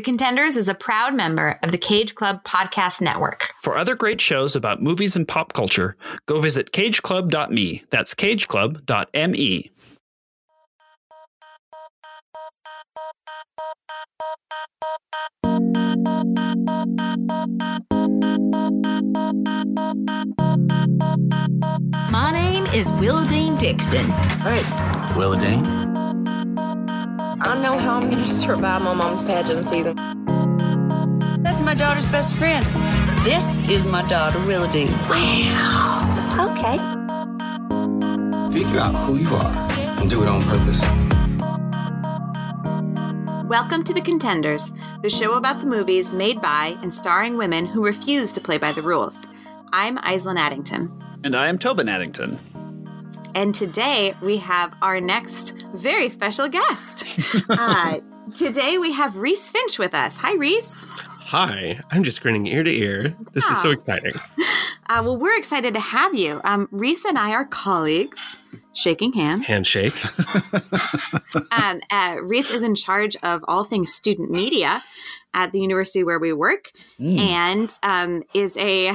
The Contenders is a proud member of the Cage Club Podcast Network. For other great shows about movies and pop culture, go visit cageclub.me. That's cageclub.me. My name is Willowdean Dickson. Hey, Willowdean. I know how I'm going to survive my mom's pageant season. That's my daughter's best friend. This is my daughter, Willowdean. Wow. Okay. Figure out who you are and do it on purpose. Welcome to The Contenders, the show about the movies made by and starring women who refuse to play by the rules. I'm Aislinn Addington. And I am Tobin Addington. And today we have our next very special guest. uh, today we have Rhys Finch with us. Hi, Rhys. Hi, I'm just grinning ear to ear. This oh. is so Ah. exciting. Uh, well, we're excited to have you. Um, Rhys and I are colleagues, shaking hands. Handshake. um, uh, Rhys is in charge of all things student media at the university where we work, Mm. and um, is a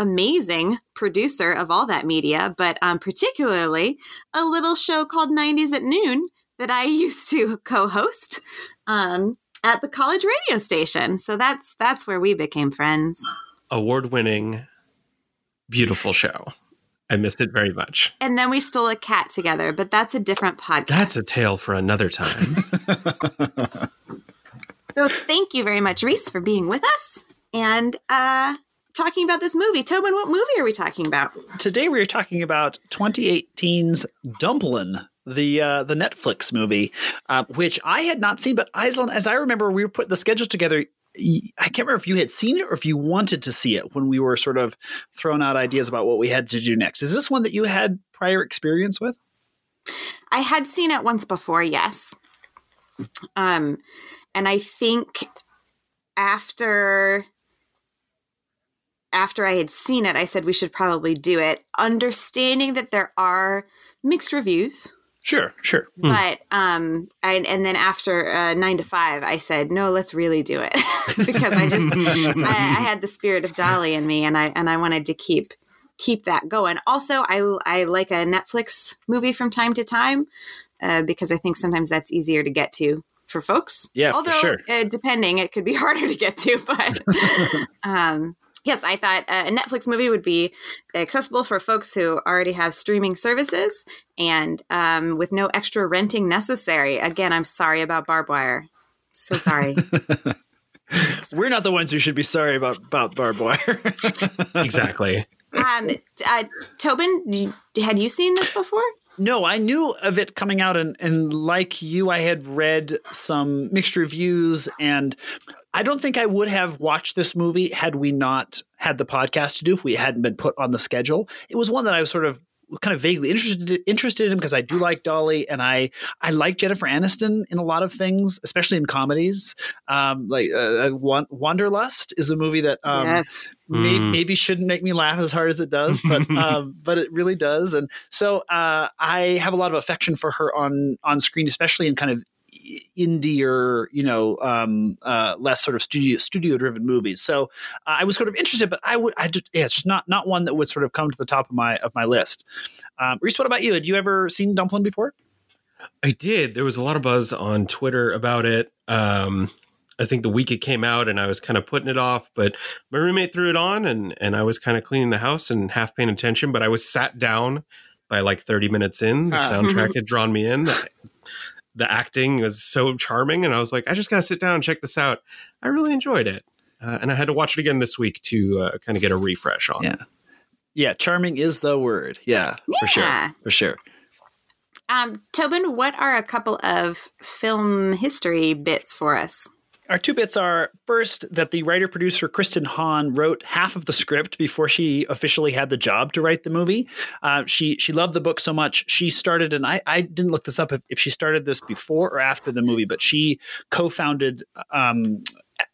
amazing producer of all that media, but um, particularly a little show called 90s at Noon that I used to co-host um, at the college radio station. So that's that's where we became friends. Award winning, beautiful show. I missed it very much. And then we stole a cat together, but that's a different podcast. That's a tale for another time. So thank you very much, Rhys, for being with us and uh, talking about this movie. Tobin, what movie are we talking about? Today we are talking about 2018's Dumplin', the uh, the Netflix movie, uh, which I had not seen. But Aislinn, as I remember, we were putting the schedule together. I can't remember if you had seen it or if you wanted to see it when we were sort of throwing out ideas about what we had to do next. Is this one that you had prior experience with? I had seen it once before, yes. Um, and I think after after I had seen it, I said we should probably do it, understanding that there are mixed reviews. Sure, sure. But um, I, and then after uh, nine to five, I said, "No, let's really do it," because I just I, I had the spirit of Dolly in me, and I and I wanted to keep keep that going. Also, I I like a Netflix movie from time to time uh, because I think sometimes that's easier to get to for folks. Yeah, although sure. uh, depending, it could be harder to get to, but. um, Yes, I thought uh, a Netflix movie would be accessible for folks who already have streaming services and um, with no extra renting necessary. Again, I'm sorry about barbed wire. So sorry. We're not the ones who should be sorry about about barbed wire. exactly. um, uh, Tobin, had you seen this before? No, I knew of it coming out, and, and like you, I had read some mixed reviews, and I don't think I would have watched this movie had we not had the podcast to do, if we hadn't been put on the schedule. It was one that I was sort of kind of vaguely interested interested in because I do like Dolly and I I like Jennifer Aniston in a lot of things, especially in comedies. Um, like uh, Wanderlust is a movie that um, yes. may, Mm. maybe shouldn't make me laugh as hard as it does, but um, but it really does. And so uh, I have a lot of affection for her on on screen, especially in kind of i- indie or you know um, uh, less sort of studio studio driven movies. So uh, I was sort of interested, but I would I just yeah, it's just not not one that would sort of come to the top of my of my list. Um, Rhys, what about you? Had you ever seen Dumplin' before? I did. There was a lot of buzz on Twitter about it. Um, I think the week it came out, and I was kind of putting it off, but my roommate threw it on, and and I was kind of cleaning the house and half paying attention. But I was sat down by like 30 minutes in. The soundtrack had drawn me in. The, the acting was so charming, and I was like, I just gotta sit down and check this out. I really enjoyed it, uh, and I had to watch it again this week to uh, kind of get a refresh on. Yeah. Yeah, charming is the word. Yeah, for sure, for sure. Um, Tobin, what are a couple of film history bits for us? Our two bits are first that the writer producer Kristin Hahn wrote half of the script before she officially had the job to write the movie. Uh, she she loved the book so much she started, and I I didn't look this up if, if she started this before or after the movie, but she co-founded. Um,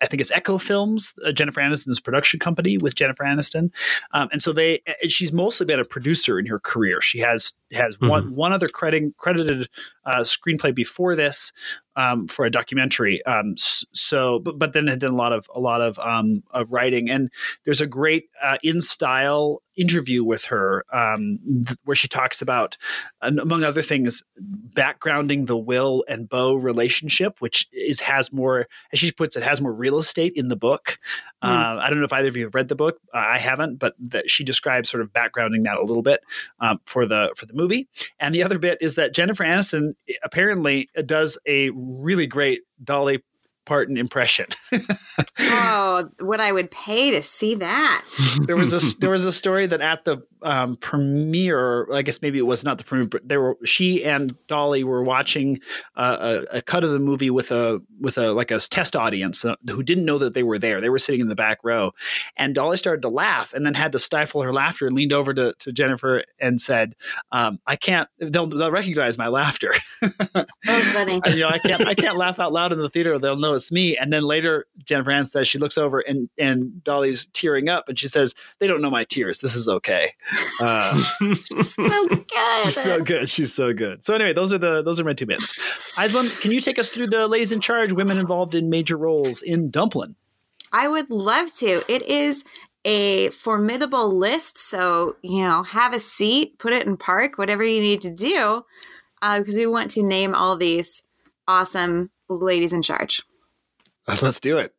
I think it's Echo Films, uh, Jennifer Aniston's production company with Jennifer Aniston, um, and so they. She's mostly been a producer in her career. She has has one one other credit, credited uh, screenplay before this um, for a documentary. Um, so, but, but then had done a lot of a lot of, um, of writing, and there's a great uh, in style interview with her um, th- where she talks about, among other things, backgrounding the Will and Bo relationship, which is has more, as she puts it, has more real estate in the book. Hmm. Uh, I don't know if either of you have read the book. Uh, I haven't, but that she describes sort of backgrounding that a little bit um, for the for the movie. And the other bit is that Jennifer Aniston apparently does a really great Dolly Parton impression. oh, what I would pay to see that. there was a there was a story that at the um, premiere, I guess maybe it was not the premiere, but there were she and Dolly were watching uh, a, a cut of the movie with a with a like a test audience uh, who didn't know that they were there. They were sitting in the back row, and Dolly started to laugh and then had to stifle her laughter and leaned over to, to Jennifer and said, um, "I can't. They'll, they'll recognize my laughter. Oh, funny. you know, I can't I can't laugh out loud in the theater. They'll know it's me." And then later, Jennifer Aniston says she looks over and and Dolly's tearing up, and she says, "They don't know my tears. This is okay." Uh, so good. she's so good. She's so good. So anyway, those are the those are my two bits. Aislinn, can you take us through the ladies in charge, women involved in major roles in Dumplin? I would love to. It is a formidable list. So, you know, have a seat, put it in park, whatever you need to do, because we want to name all these awesome ladies in charge. Let's do it.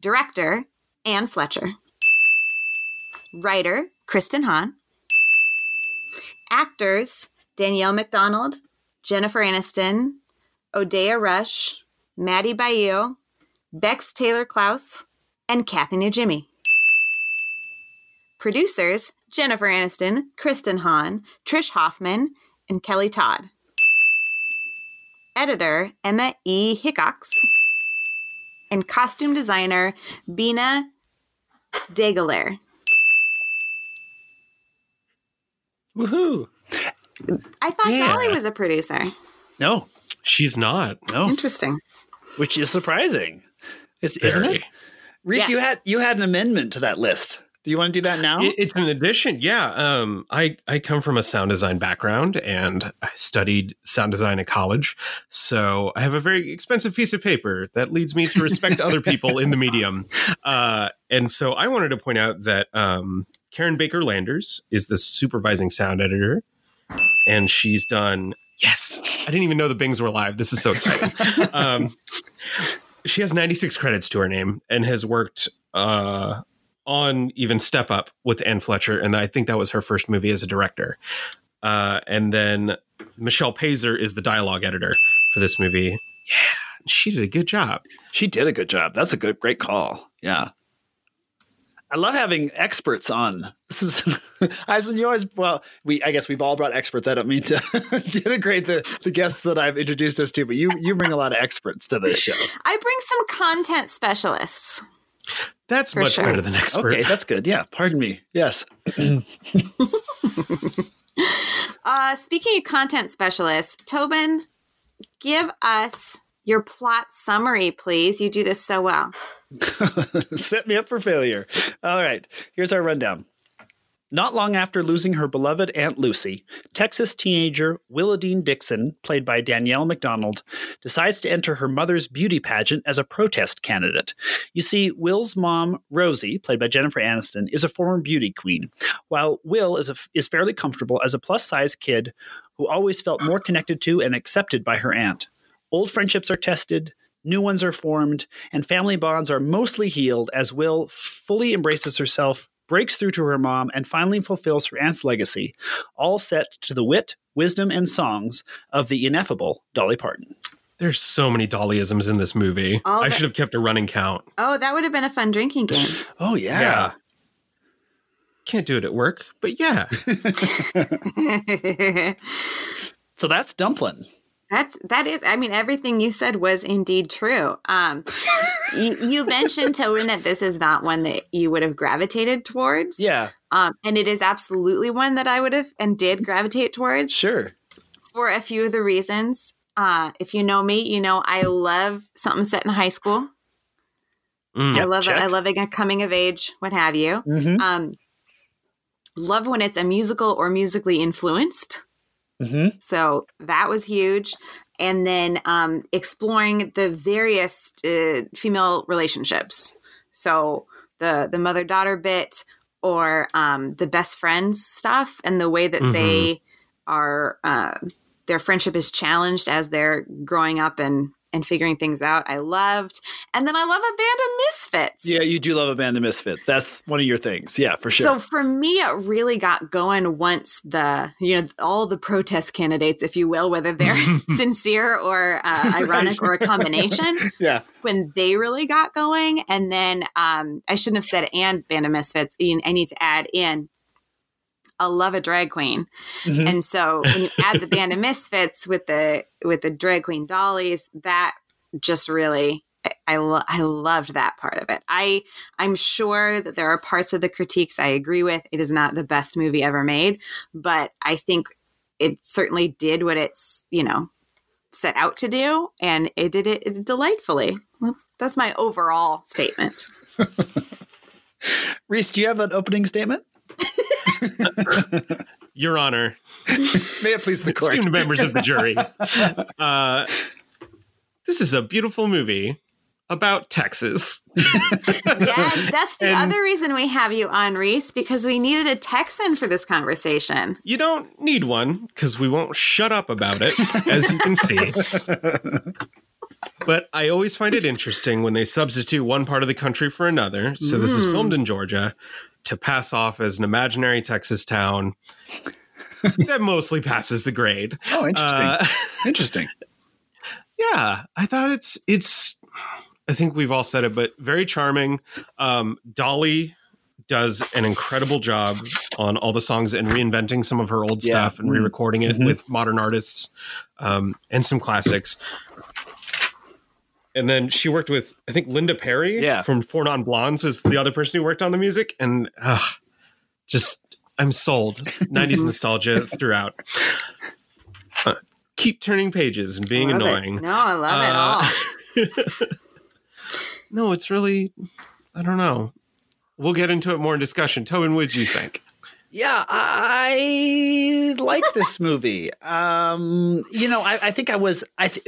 Director, Anne Fletcher. Writer, Kristin Hahn. Actors, Danielle Macdonald, Jennifer Aniston, Odeya Rush, Maddie Baillio, Bex Taylor Klaus, and Kathy Najimy. Producers, Jennifer Aniston, Kristin Hahn, Trish Hoffman, and Kelly Todd. Editor, Emma E. Hickox. And costume designer, Bina Daigeler. Woohoo! I thought Yeah. Dolly was a producer. No, She's not. no, Interesting. which is surprising, is, isn't it? Rhys, Yes. you had you had an amendment to that list. Do you want to do that now? It- it's an addition, yeah. Um, I I come from a sound design background, and I studied sound design at college. So I have a very expensive piece of paper that leads me to respect other people in the medium. Uh, and so I wanted to point out that um, Karen Baker Landers is the supervising sound editor, and she's done. Yes, I didn't even know the Bings were live. This is so exciting. um, she has 96 credits to her name and has worked uh, on even Step Up with Anne Fletcher, and I think that was her first movie as a director. Uh, and then Michelle Pazer is the dialogue editor for this movie. Yeah, she did a good job. She did a good job. That's a good, great call. Yeah. I love having experts on. This is, I said, you always, well, we, I guess we've all brought experts. I don't mean to denigrate the, the guests that I've introduced us to, but you, you bring a lot of experts to this show. I bring some content specialists. That's For much sure. better than expert. Okay, that's good. Yeah. Pardon me. Yes. Uh, speaking of content specialists, Tobin, give us your plot summary, please. You do this so well. Set me up for failure. All right, here's our rundown. Not long after losing her beloved Aunt Lucy, Texas teenager Willowdean Dickson, played by Danielle Macdonald, decides to enter her mother's beauty pageant as a protest candidate. You see, Will's mom, Rosie, played by Jennifer Aniston, is a former beauty queen, while Will is, a, is fairly comfortable as a plus size kid who always felt more connected to and accepted by her aunt. Old friendships are tested, new ones are formed, and family bonds are mostly healed as Will fully embraces herself, breaks through to her mom, and finally fulfills her aunt's legacy, all set to the wit, wisdom, and songs of the ineffable Dolly Parton. There's so many Dollyisms in this movie. All I the- should have kept a running count. Oh, that would have been a fun drinking game. Oh, yeah. Can't do it at work, but yeah. So that's Dumplin. That's that is. I mean, everything you said was indeed true. Um, you, you mentioned Tobin that this is not one that you would have gravitated towards. Yeah, Um, and it is absolutely one that I would have and did gravitate towards sure. for a few of the reasons. Uh, if you know me, you know I love something set in high school. Mm. I Yep, love check. I love a coming of age, what have you. Mm-hmm. Um, Love when it's a musical or musically influenced. Mm-hmm. So that was huge. And then um, exploring the various uh, female relationships. So the the mother daughter bit or um, the best friends stuff and the way that Mhm. they are uh, their friendship is challenged as they're growing up and and figuring things out. I loved, and then I love a band of misfits. Yeah, you do love a band of misfits. That's one of your things. Yeah, for sure. So for me, it really got going once the you know all the protest candidates, if you will, whether they're sincere or uh, ironic or a combination, yeah. when they really got going, and then um, I shouldn't have said and band of misfits. I need to add in. I love a drag queen, Mhm. and so when you add the band of misfits with the with the drag queen dollies, that just really I I, lo- I loved that part of it. I I'm sure that there are parts of the critiques I agree with. It is not the best movie ever made, but I think it certainly did what it's you know set out to do, and it did it, delightfully. Well, That's my overall statement. Rhys, do you have an opening statement? Your Honor, May it please the court. esteemed members of the jury, uh, this is a beautiful movie about Texas. yes, that's the And- other reason we have you on, Rhys, because we needed a Texan for this conversation. You don't need one because we won't shut up about it, as you can see. But I always find it interesting when they substitute one part of the country for another. So this is filmed in Georgia to pass off as an imaginary Texas town that mostly passes the grade. Oh, interesting. Uh, interesting. yeah, I thought it's it's. I think we've all said it, but very charming. Um, Dolly does an incredible job on all the songs and reinventing some of her old Yeah. stuff and re-recording it Mhm. with modern artists um, and some classics. And then she worked with, I think, Linda Perry Yeah. from Four Non Blondes is the other person who worked on the music. And uh, just, I'm sold. 90s nostalgia throughout. Uh, keep turning pages and being Love it. annoying. No, I love it all. Uh, no, it's really, I don't know. We'll get into it more in discussion. Tobin, what did you think? Yeah, I like this movie. Um, you know, I, I think I was. I th-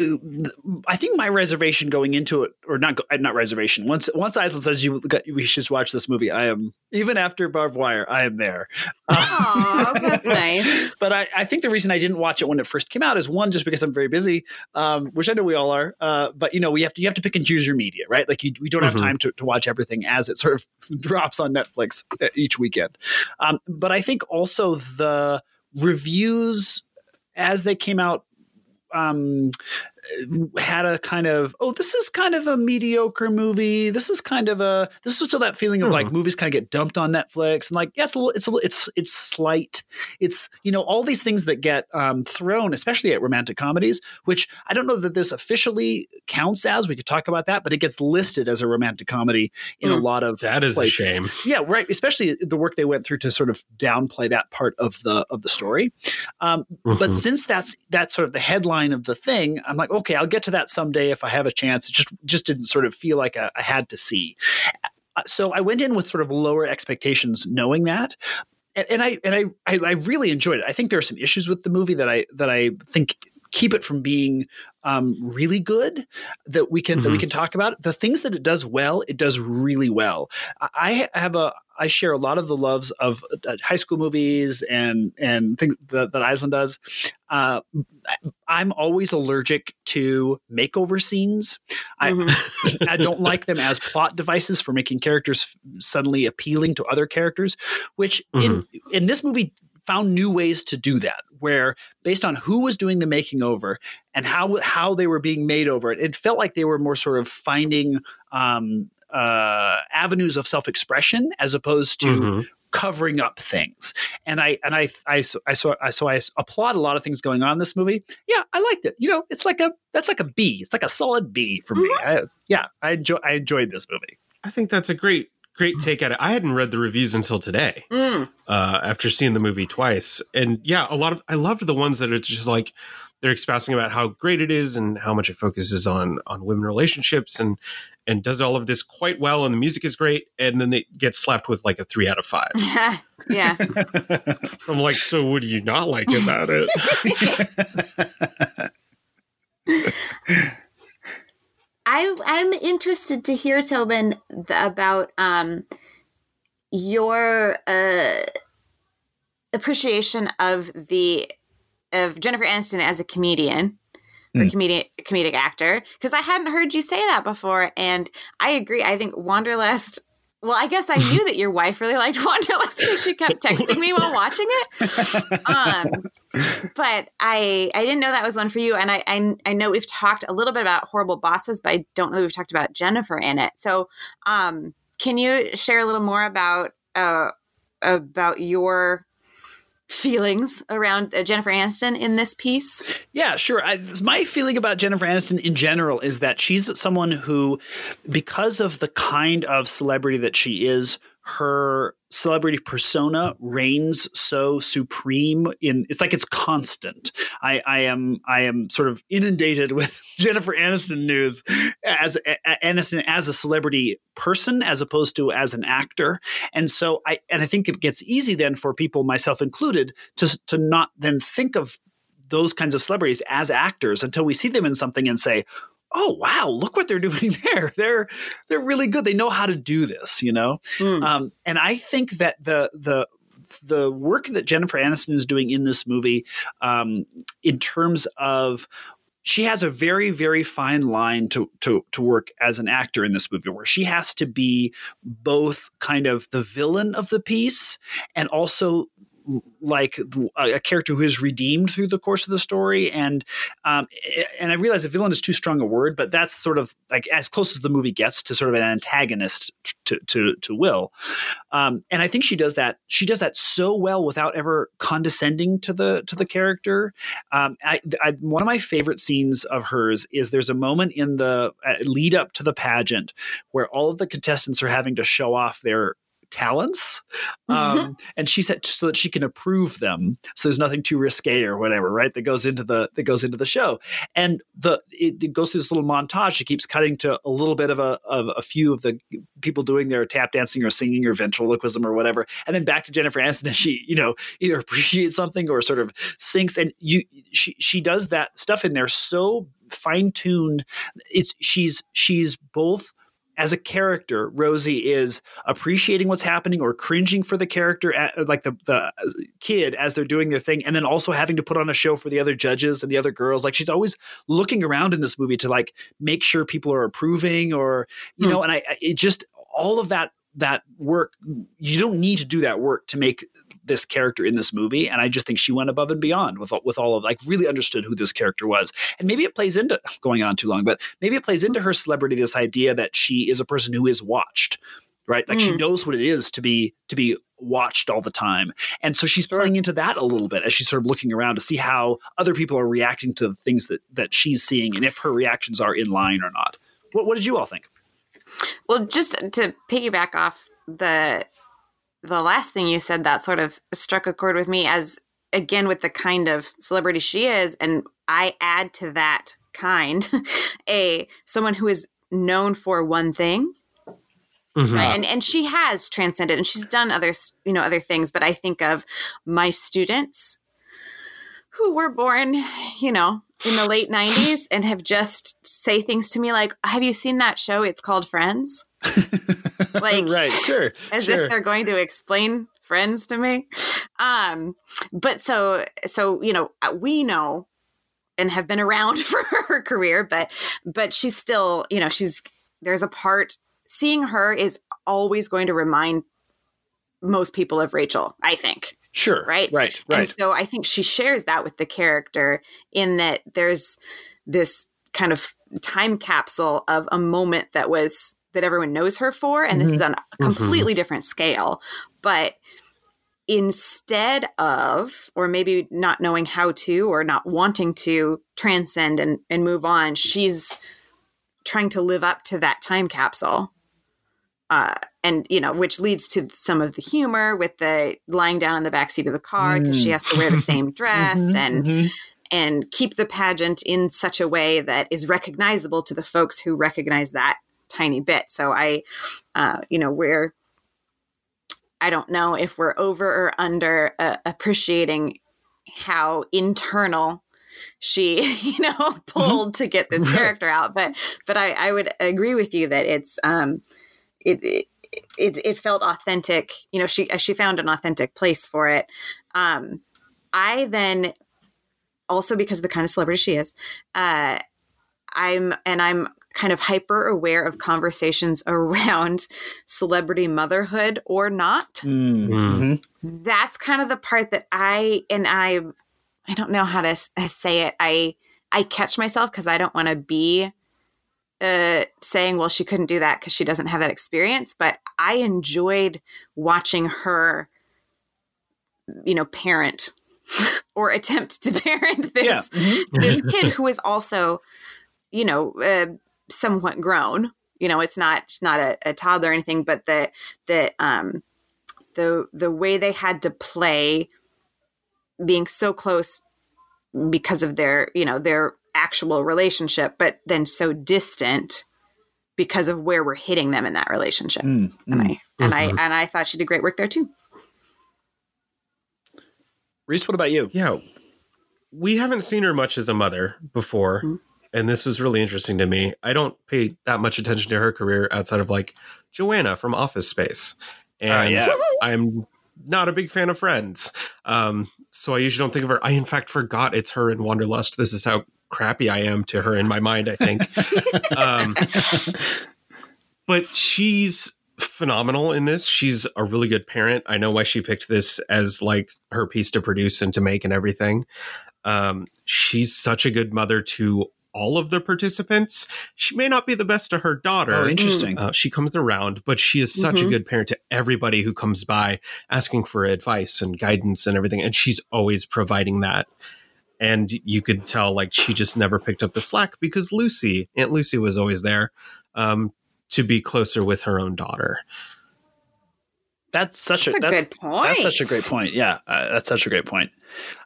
I think my reservation going into it, or not, not reservation. Once once Aislinn says you got, we should watch this movie, I am even after barbed wire. I am there. Oh, that's nice. but I, I think the reason I didn't watch it when it first came out is one, just because I'm very busy, um, which I know we all are. Uh, but you know, we have to you have to pick and choose your media, right? Like you, we don't have Mhm. time to, to watch everything as it sort of drops on Netflix uh, each weekend. Um, but I think also the reviews as they came out um, had a kind of oh this is kind of a mediocre movie this is kind of a this is still that feeling of like Hmm. movies kind of get dumped on netflix and like yeah it's a little it's a little it's it's slight it's you know all these things that get um, thrown especially at romantic comedies which i don't know that this officially counts as we could talk about that but it gets listed as a romantic comedy in a Hmm. lot of That is places. a shame. yeah right especially the work they went through to sort of downplay that part of the of the story um, but Mhm. since that's that's sort of the headline of the thing i'm like okay i'll get to that someday if i have a chance. It just just didn't sort of feel like I, I had to see. Uh, so i went in with sort of lower expectations knowing that. And, and I and I, I I really enjoyed it. I think there are some issues with the movie that I that I think keep it from being um, really good that we can that we Mhm. can talk about. The things that it does well, it does really well. I I have a I share a lot of the loves of uh, high school movies and and things that, that Aislinn does. Uh, I'm always allergic to makeover scenes. I, Mhm. I don't like them as plot devices for making characters suddenly appealing to other characters, which in in this movie found new ways to do that where based on who was doing the making over and how how they were being made over it it felt like they were more sort of finding um, uh, avenues of self-expression as opposed to Mhm. covering up things. And I and I I I so I, so I applaud a lot of things going on in this movie. Yeah, I liked it. You know, it's like a that's like a B. It's like a solid B for me. I, yeah, I enjoy I enjoyed this movie. I think that's a great, great take at it. I hadn't read the reviews until today. Mm. uh, after seeing the movie twice. And yeah, a lot of I loved the ones that are just like they're espousing about how great it is and how much it focuses on on women relationships and and does all of this quite well and the music is great and then it gets slapped with like a three out of five yeah. i'm like so what do you not like about it I I'm interested to hear Tobin about um your uh appreciation of the of Jennifer Aniston as a comedian or Mm. comedic comedic actor because I hadn't heard you say that before and I agree I think Wanderlust well I guess I knew that your wife really liked Wanderlust because she kept texting me while watching it. Um but I I didn't know that was one for you and I, I I know we've talked a little bit about horrible bosses but I don't know we've talked about Jennifer in it. So um can you share a little more about uh about your feelings around uh, Jennifer Aniston in this piece Yeah, sure. I, my feeling about Jennifer Aniston in general is that she's someone who, because of the kind of celebrity that she is, her celebrity persona reigns so supreme in it's like it's constant. I i am i am sort of inundated with jennifer aniston news as a, aniston as a celebrity person as opposed to as an actor. And so i and i think it gets easy then for people myself included to to not then think of those kinds of celebrities as actors until we see them in something and say oh wow look what they're doing there. They're they're really good. They know how to do this you know? Hmm. um, and i think that the the the work that jennifer aniston is doing in this movie um, in terms of she has a very very fine line to to to work as an actor in this movie where she has to be both kind of the villain of the piece and also like a, character who is redeemed through the course of the story and um, and I realize a villain is too strong a word, but that's sort of like as close as the movie gets to sort of an antagonist to to, to Will. Um, and I think she does that. She does that so well without ever condescending to the to the character. Um, I, I, one of my favorite scenes of hers is there's a moment in the uh, lead up to the pageant where all of the contestants are having to show off their talents um, and she said so that she can approve them so there's nothing too risque or whatever right? That goes into the that goes into the show. And the it, it goes through this little montage. It keeps cutting to a little bit of a of a few of the people doing their tap dancing or singing or ventriloquism or whatever and then back to jennifer aniston and she you know either appreciates something or sort of sinks. And you she she does that stuff in there so fine-tuned. It's she's she's both as a character, Rosie is appreciating what's happening or cringing for the character, at, like the the kid as they're doing their thing, and then also having to put on a show for the other judges and the other girls. Like she's always looking around in this movie to like make sure people are approving, or you Hmm. know. And I, I- it just all of that that work. You don't need to do that work to make this character in this movie, and I just think she went above and beyond with all- with all of like really understood who this character was, and maybe it plays into going on too long, but maybe it plays into her celebrity this idea that she is a person who is watched, right? Like she Mm. knows what it is to be to be watched all the time, and so she's playing into that a little bit as she's sort of looking around to see how other people are reacting to the things that that she's seeing, and if her reactions are in line or not. What, what did you all think? Well, just to piggyback off the the last thing you said, that sort of struck a chord with me as again with the kind of celebrity she is, and I add to that kind a someone who is known for one thing. Mhm. right and and she has transcended and she's done other you know other things but i think of my students who were born you know in the late 90s and have just say things to me like have you seen that show? It's called friends Like- right, sure, as sure. if they're going to explain friends to me um but so so you know uh, we know and have been around for her career but but she's still you know she's there's a part seeing her is always going to remind most people of Rachel I think sure, right? right, Right. and right. so I think she shares that with the character in that there's this kind of time capsule of a moment that was that everyone knows her for, and this is on a completely different scale. But instead of, or maybe not knowing how to, or not wanting to transcend and, and move on, she's trying to live up to that time capsule. Uh, and you know, which leads to some of the humor with the lying down in the back seat of the car because she has to wear the same dress Mhm, and mhm. and keep the pageant in such a way that is recognizable to the folks who recognize that tiny bit. So I, uh, you know, we're I don't know if we're over or under uh, appreciating how internal she you know pulled to get this character out. But but I, I would agree with you that it's um it, it it, it felt authentic. You know she she found an authentic place for it. Um i then also because of the kind of celebrity she is uh i'm and i'm kind of hyper aware of conversations around celebrity motherhood or not Mm-hmm. that's kind of the part that I and I I don't know how to uh, say it. I I catch myself because I don't want to be uh saying well she couldn't do that because she doesn't have that experience but I enjoyed watching her you know parent or attempt to parent this Yeah. Mhm. this kid who is also you know uh, somewhat grown you know it's not not a, a toddler or anything but the the um the the way they had to play being so close because of their you know their actual relationship but then so distant because of where we're hitting them in that relationship Mm, and mm. i and i Mhm. and i thought she did great work there too Rhys, what about you? Yeah. We haven't seen her much as a mother before. Mhm. And this was really interesting to me. I don't pay that much attention to her career outside of like Joanna from Office Space. And Uh, yeah. I'm not a big fan of Friends. Um, so I usually don't think of her. I, in fact, forgot it's her in Wanderlust. This is how crappy I am to her in my mind, I think. um, but she's phenomenal in this. She's a really good parent. I know why she picked this as like her piece to produce and to make and everything. Um, she's such a good mother to all of the participants. She may not be the best to her daughter. Oh, interesting. Uh, she comes around, but she is such a Mhm. good parent to everybody who comes by asking for advice and guidance and everything. And she's always providing that. And you could tell, like, she just never picked up the slack because Lucy, Aunt Lucy, was always there um, to be closer with her own daughter. That's such that's a a that- good point That's such a great point. Yeah, uh, that's such a great point.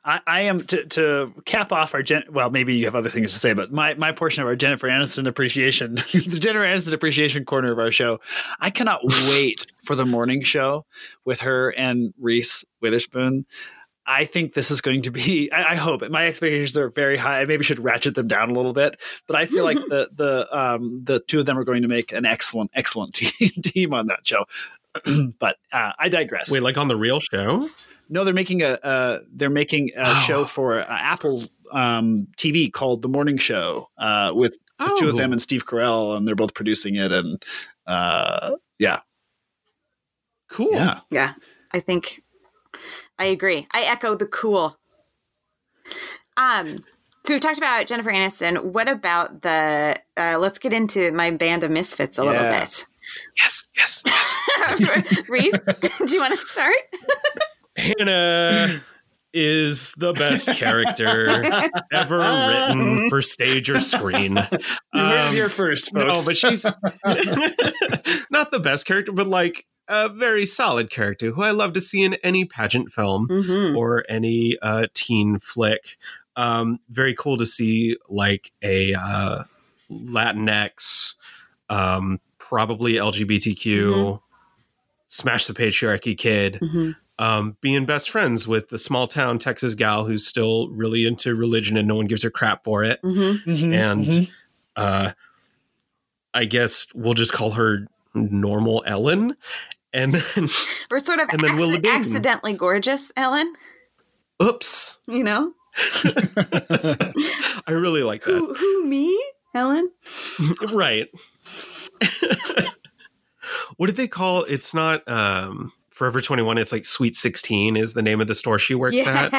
I, I am to, to cap off our gen. Well, maybe you have other things to say, but my my portion of our Jennifer Aniston appreciation, the Jennifer Aniston appreciation corner of our show. I cannot wait for the morning show with her and Reese Witherspoon. I think this is going to be. I, I hope my expectations are very high. I maybe should ratchet them down a little bit, but I feel like the the um, the two of them are going to make an excellent excellent team, team on that show. but uh, I digress. Wait, like on the real show? No, they're making a uh, they're making a Oh. show for uh, Apple um, TV called The Morning Show uh, with the two of them Oh. and Steve Carell, and they're both producing it. And uh, yeah, Cool. yeah, Yeah, I think I agree. I echo the cool. Um, so we talked about Jennifer Aniston. What about the? Uh, let's get into my band of misfits a little bit. Yes, yes, yes. Rhys, do you want to start? Hannah is the best character ever written for stage or screen. you heard Um, it here first, no, folks. but she's not the best character, but like a very solid character who I love to see in any pageant film Mm-hmm. or any uh, teen flick. Um, very cool to see like a uh, Latinx, um, probably LGBTQ, smash the patriarchy kid Mm-hmm. um, being best friends with the small town Texas gal who's still really into religion and no one gives her crap for it. Mm-hmm. Mhm, and- mhm. Uh, I guess we'll just call her normal Ellen. And then, We're sort of And then Willa acci- accidentally gorgeous, Ellen. oops, You know I really like that. who? Who me, Ellen? right. what did they call? It's not um, Forever Twenty One. It's like Sweet Sixteen is the name of the store she works at.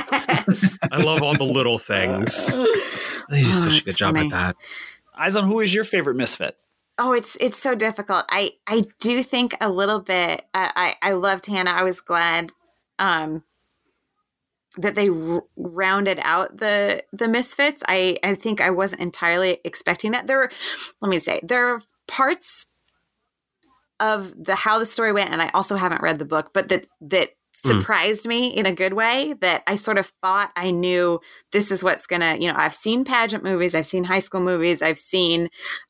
I love all the little things. They do Oh, such a good job funny. at that. Aislinn who is your favorite misfit? Oh, it's it's so difficult. I I do think a little bit. I I, I loved Hannah. I was glad um, that they r- rounded out the the misfits. I I think I wasn't entirely expecting that. There, were, let me say, there are parts of the how the story went, and I also haven't read the book, but that that surprised me in a good way that I sort of thought I knew this is what's gonna, you know, I've seen pageant movies, I've seen high school movies, I've seen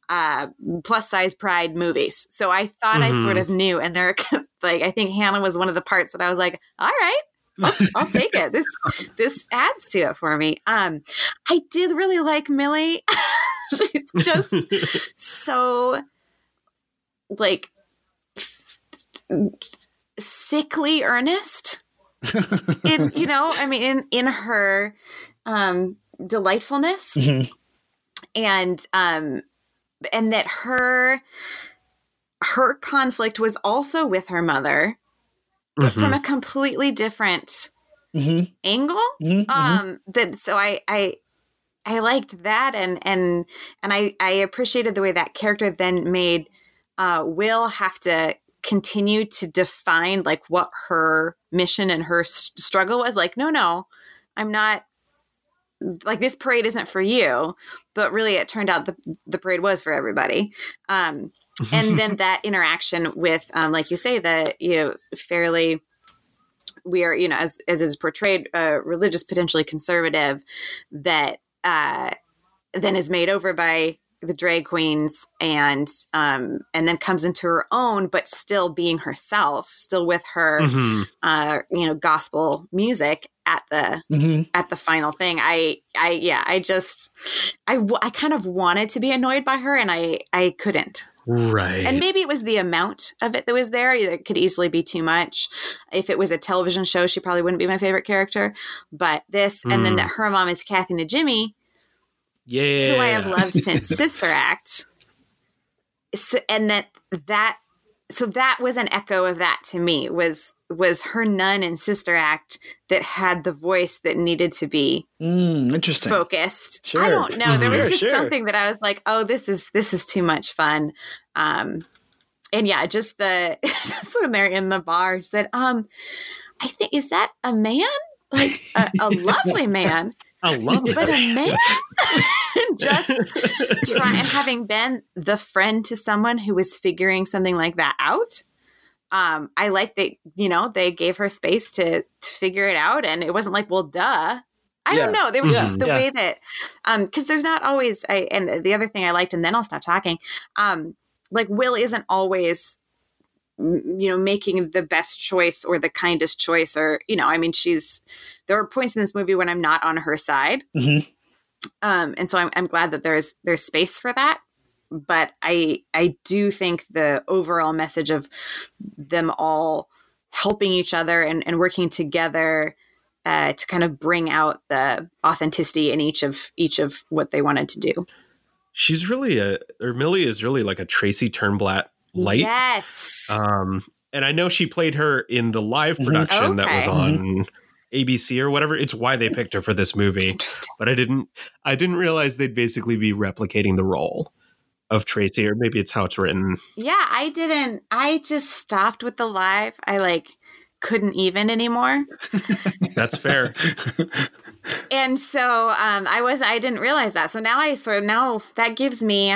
uh, plus size pride movies. So I thought I sort Mhm. of knew. And there, like, I think Hannah was one of the parts that I was like, all right. I'll, I'll take it. This this adds to it for me. Um, I did really like Millie. She's just so like sickly earnest in you know i mean in in her um delightfulness Mhm. and um and that her her conflict was also with her mother but from Mhm. a completely different Mhm. angle Mhm. Mhm. um that so i i i liked that and and and i i appreciated the way that character then made uh will have to continue to define like what her mission and her s- struggle was like no no i'm not like this parade isn't for you. But really it turned out the, the parade was for everybody. Um and then that interaction with um like you say the you know fairly we are you know as as is portrayed uh religious potentially conservative that uh then is made over by the drag queens and um and then comes into her own but still being herself still with her Mhm. uh you know gospel music at the Mhm. at the final thing i i yeah i just i i kind of wanted to be annoyed by her and i i couldn't right. and maybe it was the amount of it that was there it could easily be too much if it was a television show she probably wouldn't be my favorite character but this and then Mm. that her mom is kathy najimy yeah. who i have loved since sister act so, and that that so that was an echo of that to me was was her nun and sister act that had the voice that needed to be Mm, interesting. focused. Sure. I don't know. There was Sure, just sure. something that I was like, oh, this is this is too much fun. Um and yeah, just the just when they're in the bar, she said, um, I think is that a man? Like a, a lovely man, I love it. but it. a man just try and having been the friend to someone who was figuring something like that out. Um, I like that, you know, they gave her space to to figure it out and it wasn't like, well, duh. I don't know. There was Yeah, just the yeah. way that um because there's not always I and the other thing I liked, and then I'll stop talking. Um, like Will isn't always m- you know making the best choice or the kindest choice or you know i mean she's there are points in this movie when i'm not on her side. Mhm. um and so I'm, I'm glad that there's there's space for that. But i i do think the overall message of them all helping each other and, and working together uh, to kind of bring out the authenticity in each of each of what they wanted to do. She's really a, or Millie is really like a Tracy Turnblad light. yes Um, and I know she played her in the live Mhm. production that was Okay. on ABC or whatever. It's why they picked her for this movie. But I didn't, I didn't realize they'd basically be replicating the role of Tracy, or maybe it's how it's written. yeah i didn't i just stopped with the live i like couldn't even anymore That's fair. and so um, I was I didn't realize that. So now I sort of now that gives me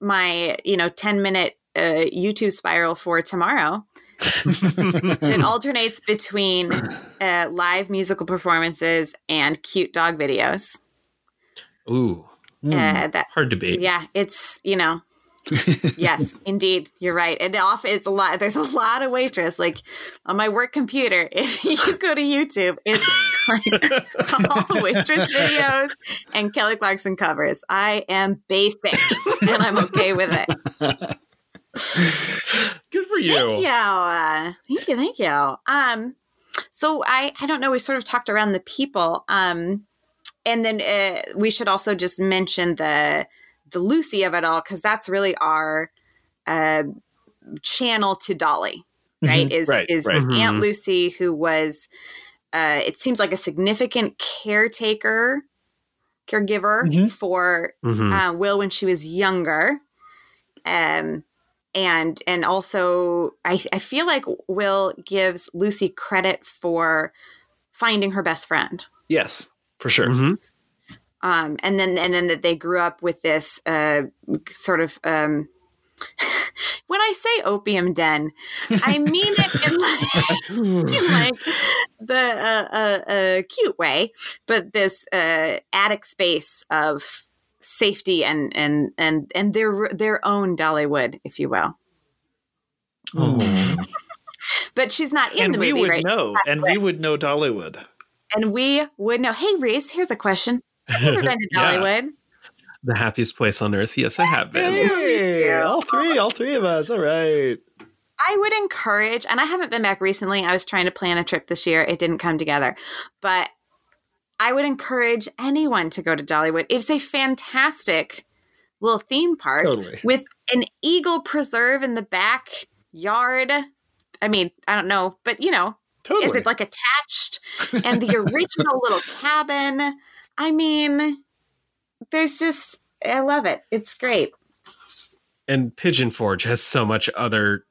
my you know ten minute uh, YouTube spiral for tomorrow. it alternates between uh, live musical performances and cute dog videos. Ooh, Mm. Uh, that hard debate. yeah, it's you know. yes, indeed, you're right. And off it's a lot. There's a lot of waitress like on my work computer. If you go to YouTube, it's like all waitress videos and Kelly Clarkson covers. I am basic, and I'm okay with it. Good for you. Thank you, uh, thank you, thank you. Um, so I I don't know. We sort of talked around the people. Um, and then uh, we should also just mention the the Lucy of it all because that's really our uh, channel to Dolly, right? Is Right, is right. Aunt Mhm. Lucy who was uh, it seems like a significant caretaker caregiver Mhm. for Mhm. uh, Will when she was younger. Um, and and also I, I feel like Will gives Lucy credit for finding her best friend. Yes, for sure. Mhm. Um, and then and then that they grew up with this uh, sort of um, when I say opium den, I mean it in like, in like the uh, uh, uh, cute way, but this uh, attic space of safety and and and and their their own Dollywood, if you will. Oh. But she's not in and the we movie would right know, and we would know Dollywood. and we would know. Hey, Rhys, here's a question. Have you ever been to Yeah. Dollywood? The happiest place on earth. Yes, I have been. Hey, all three, all three of us. All right. I would encourage, and I haven't been back recently. I was trying to plan a trip this year. It didn't come together. But I would encourage anyone to go to Dollywood. It's a fantastic little theme park Totally. with an eagle preserve in the backyard. I mean, I don't know, but you know, Totally. is it like attached? And the original little cabin. I mean, there's just, I love it. It's great. And Pigeon Forge has so much other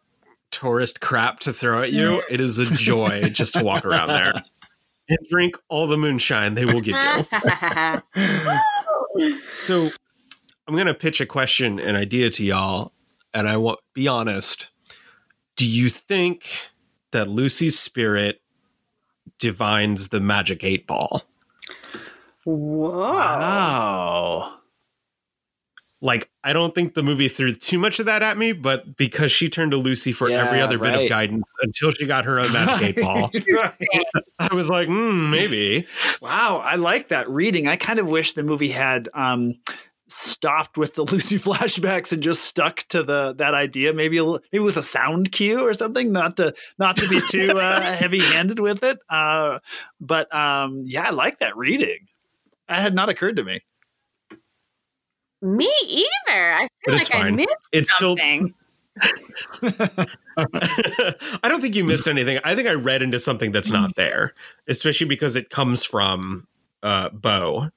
tourist crap to throw at you. Mm-hmm. It is a joy just to walk around there and drink all the moonshine they will give you. So I'm going to pitch a question, an idea to y'all, and I want be honest. Do you think that Lucy's spirit divines the magic eight ball? Whoa. Wow. I don't think the movie threw too much of that at me, but because she turned to Lucy for every Yeah, other bit of guidance until she got her own magic eight ball, I was like, hmm, maybe. Wow, I like that reading. I kind of wish the movie had um, stopped with the Lucy flashbacks and just stuck to the that idea. Maybe a, maybe with a sound cue or something, not to not to be too uh, heavy handed with it. Uh, but um, yeah, I like that reading. That had not occurred to me. Me either. I feel But like it's I missed It's still something. I don't think you missed anything. I think I read into something that's not there, especially because it comes from uh Bo,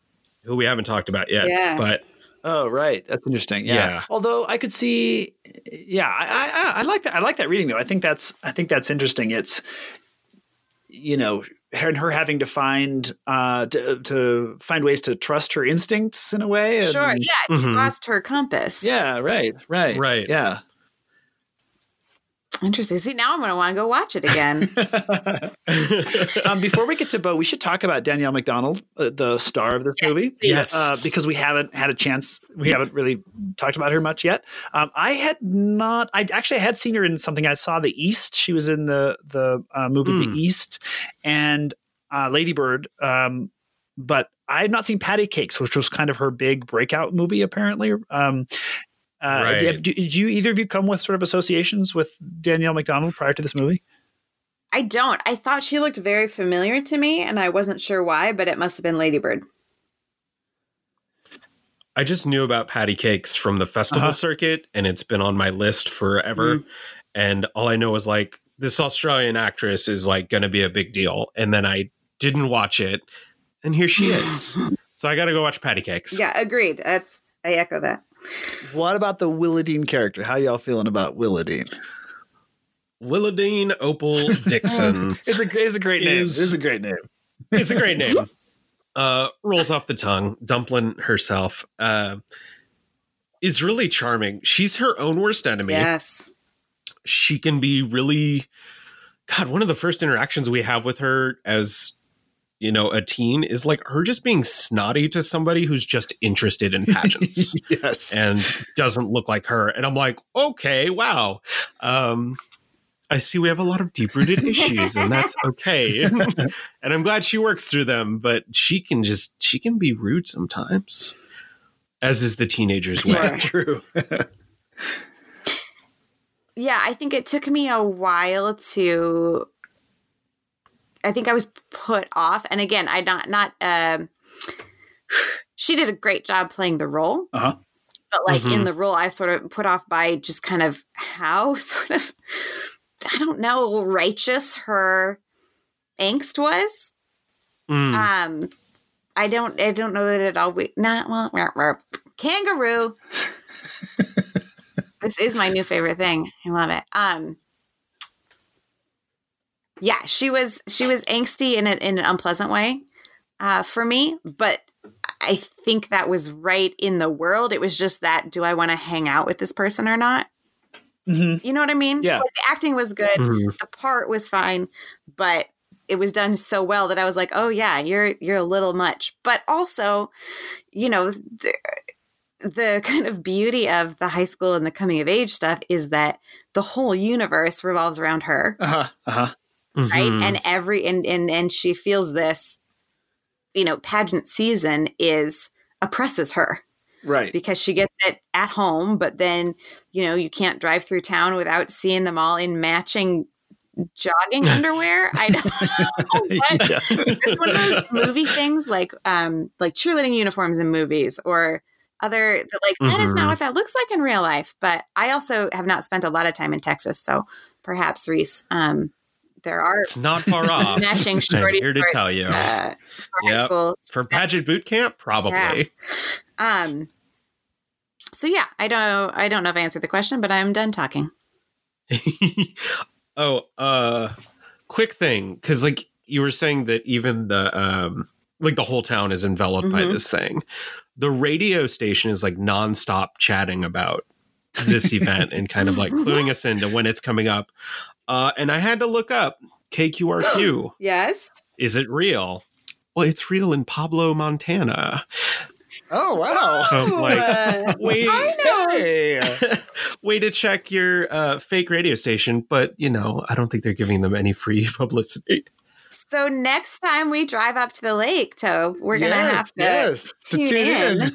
who we haven't talked about yet. Yeah. But Oh, right. That's interesting. Yeah. Yeah. Although I could see, yeah, I, I, I like that. I like that reading though. I think that's, I think that's interesting. It's, you know, her, her having to find, uh, to, to find ways to trust her instincts in a way. and- Sure. Yeah. She Mhm. lost her compass. Yeah. Right. Right. Right. Yeah. Interesting. See, now I'm going to want to go watch it again. um, before we get to Bo, we should talk about Danielle Macdonald, uh, the star of this Yes, movie. Yes. uh, because we haven't had a chance. We haven't really talked about her much yet. Um, I had not. I actually had seen her in something. I saw The East. She was in the the uh, movie Hmm. The East and uh, Lady Bird. Um, but I had not seen Patti Cake$, which was kind of her big breakout movie, apparently. Um, uh, Right. did, did you either of you come with sort of associations with Danielle Macdonald prior to this movie? I don't. I thought she looked very familiar to me, and I wasn't sure why, but it must have been Ladybird. I just knew about Patti Cake$ from the festival Uh-huh. circuit, and it's been on my list forever. And all I know is like this Australian actress is like going to be a big deal. And then I didn't watch it, and here she is. so I got to go watch Patti Cake$. Yeah, agreed. That's I echo that. What about the Willowdean character? How y'all feeling about Willowdean? Willowdean Opal Dickson. It's a, it's a great name. Is- It's a great name. it's a great name. Uh, rolls off the tongue. Dumpling herself uh, is really charming. She's her own worst enemy. Yes. She can be really, God. One of the first interactions we have with her as you know a teen is like her just being snotty to somebody who's just interested in pageants yes. and doesn't look like her. And I'm like, okay, wow. Um, I see we have a lot of deep rooted issues, and that's okay. and I'm glad she works through them, but she can just, she can be rude sometimes, as is the teenager's way. Sure. True. Yeah, I think it took me a while to I think I was put off. And again, I not not um she did a great job playing the role. Uh-huh. But like in Mhm. the role, I sort of put off by just kind of how sort of I don't know, righteous her angst was. Mm. Um I don't I don't know that it We not well rah, rah. kangaroo. this is my new favorite thing. I love it. Um yeah, she was she was angsty in an in an unpleasant way uh for me, but I think that was right in the world. It was just that do I want to hang out with this person or not? Mhm. You know what I mean? Yeah. Like, the acting was good. Mhm. The part was fine, but it was done so well that I was like, "Oh yeah, you're you're a little much." But also, you know, the, the kind of beauty of the high school and the coming of age stuff is that the whole universe revolves around her, Uh-huh. Uh-huh. Right? Mhm. And every and and and she feels this, you know, pageant season is oppresses her Right. because she gets it at home, but then, you know, you can't drive through town without seeing them all in matching jogging underwear. I don't know what. Yeah. It's one of those movie things like um like cheerleading uniforms in movies or other like that is not what that looks like in real life. But I also have not spent a lot of time in Texas, so perhaps Rhys, um, there are it's not far off. matching I'm shorty here to shorts, tell you. uh, for Yep. For pageant boot camp, probably. Um so yeah, I don't I don't know if I answered the question, but I'm done talking. oh, uh quick thing cuz like you were saying that even the um like the whole town is enveloped by Mhm. this thing. The radio station is like nonstop chatting about this event and kind of like cluing us into when it's coming up. Uh and I had to look up KQRQ. Yes. is it real? Well, it's real in Pablo, Montana. Oh wow. So it's like, Uh, wait, I know. Hey. way to check your uh, fake radio station, but you know, I don't think they're giving them any free publicity. So next time we drive up to the lake, Toe, we're gonna have to yes, to tune tune in. in.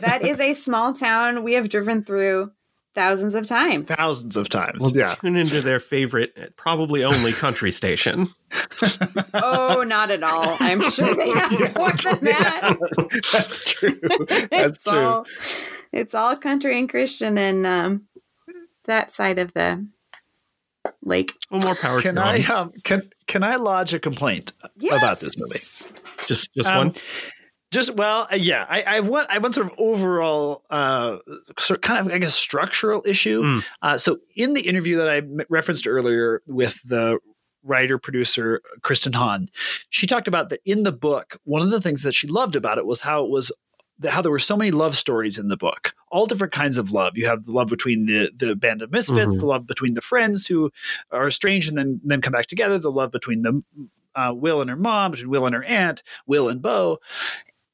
that is a small town we have driven through thousands of times. thousands of times. Well, yeah. tune into their favorite, probably only country station. Oh, not at all. I'm sure they have more than that. That's true. That's it's true. all it's all country and Christian and um that side of the lake. Well, more power Can to I them. um can can I lodge a complaint about this movie? Just, just Um, one. Just well, uh, yeah. I, I want I want sort of overall, uh, sort kind of I guess structural issue. Mm. Uh, so in the interview that I referenced earlier with the writer producer Kristin Hahn, she talked about that in the book. One of the things that she loved about it was how it was how there were so many love stories in the book, all different kinds of love. You have the love between the the band of misfits, Mhm. the love between the friends who are estranged and then then come back together, the love between the uh, Will and her mom, between Will and her aunt, Will and Bo,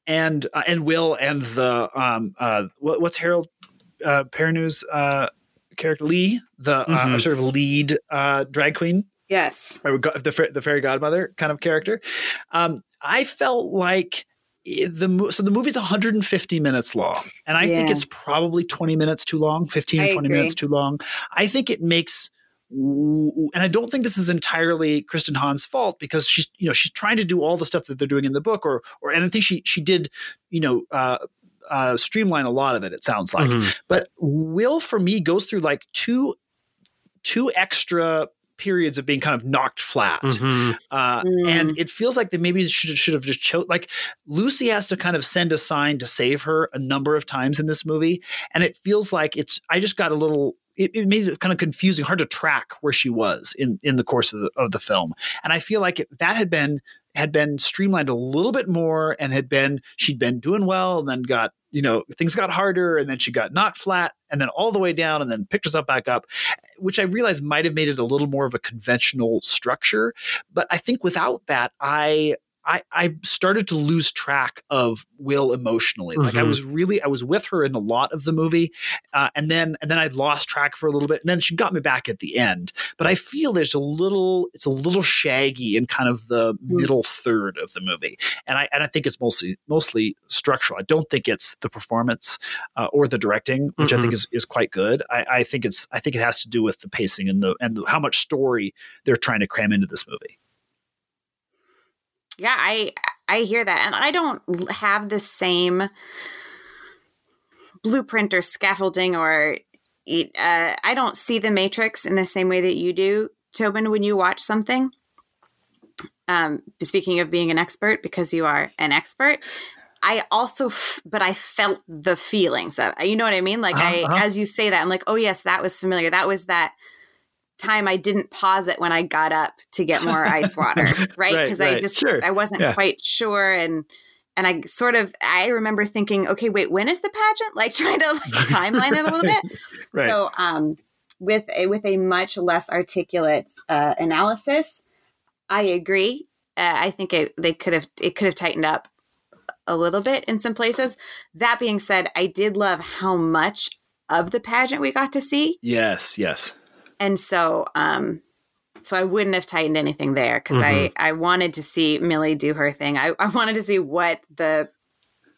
and uh, and Will and the um uh what, what's Harold uh Perrineau's uh character Lee, the uh, Mhm. sort of lead uh drag queen Yes. or the the fairy godmother kind of character. Um, I felt like the so the movie's 150 minutes long, and I think it's probably 20 minutes too long, 15 I or 20 agree. minutes too long. I think it makes and I don't think this is entirely Kristin Hahn's fault because she's you know she's trying to do all the stuff that they're doing in the book or or and I think she she did you know uh, uh, streamline a lot of it. It sounds like, Mhm. but Will for me goes through like two two extra periods of being kind of knocked flat. Mhm. Uh, Mm. and it feels like they maybe should should have just chose like Lucy has to kind of send a sign to save her a number of times in this movie, and it feels like it's. I just got a little. It, it made it kind of confusing, hard to track where she was in in the course of the, of the film, and I feel like if that had been had been streamlined a little bit more and had been she'd been doing well and then got you know things got harder and then she got knocked flat and then all the way down and then picked herself back up which i realized might have made it a little more of a conventional structure. But i think without that i I, I started to lose track of Will emotionally. Like I Mhm. was really, I was with her in a lot of the movie, uh, and then and then I'd lost track for a little bit, and then she got me back at the end. But I feel there's a little, it's a little shaggy in kind of the middle third of the movie, and I and I think it's mostly mostly structural. I don't think it's the performance uh, or the directing, which I think is is quite good. I, I think it's I think it has to do with the pacing and the and the, how much story they're trying to cram into this movie. Yeah, I I hear that, and I don't have the same blueprint or scaffolding or uh, I don't see the matrix in the same way that you do, Tobin. When you watch something, um, speaking of being an expert, because you are an expert, I also, f- but I felt the feelings of, you know what I mean? Like I, Uh-huh, uh-huh. as you say that, I'm like, oh yes, that was familiar. That was that time I didn't pause it when I got up to get more ice water, right? Right, Because I just, Sure. I wasn't Yeah. quite sure. And, and I sort of, I remember thinking, okay, wait, when is the pageant? Like trying to like timeline it a little bit. Right. So, um, with a with a much less articulate uh, analysis. I agree. Uh, I think it they could have it could have tightened up a little bit in some places. That being said, I did love how much of the pageant we got to see, Yes, yes. And so um, so I wouldn't have tightened anything there because I I wanted to see Millie do her thing. I I wanted to see what the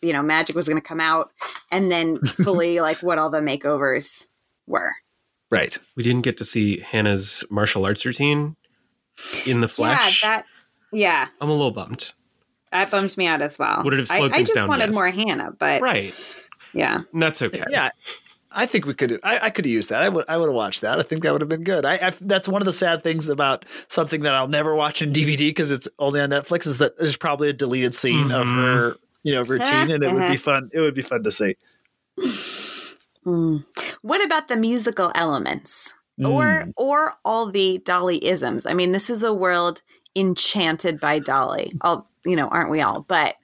you know magic was going to come out, and then fully like what all the makeovers were. Right. We didn't get to see Hannah's martial arts routine in the flesh. Yeah, that yeah, I'm a little bummed. that bummed me out as well. Would it have I, slowed I things just down? wanted Yes. more Hannah, but Right. yeah, And that's okay. Yeah. I think we could. I, I could have used that. I would. I would have watched that. I think that would have been good. I, I. That's one of the sad things about something that I'll never watch in DVD because it's only on Netflix. Is that there's probably a deleted scene of Mhm. her, you know, routine, and it would be fun. It would be fun to see. Mm. What about the musical elements? Or Mm. or all the Dolly isms? I mean, this is a world enchanted by Dolly. All you know, aren't we all? But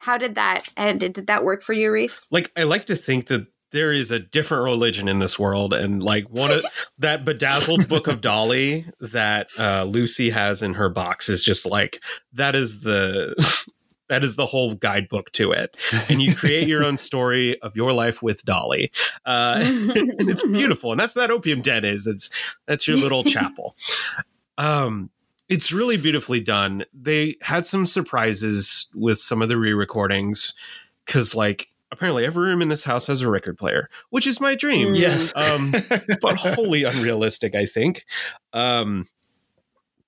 how did that and did, did that work for you, Rhys? Like I like to think that there is a different religion in this world and like one of that bedazzled book of Dolly that uh, Lucy has in her box is just like that is the that is the whole guidebook to it. And you create your own story of your life with Dolly uh, and it's beautiful and that's what that opium den is. It's that's your little chapel. Um it's really beautifully done. They had some surprises with some of the re-recordings because like apparently every room in this house has a record player which is my dream Mm. Yes. um but wholly unrealistic i think um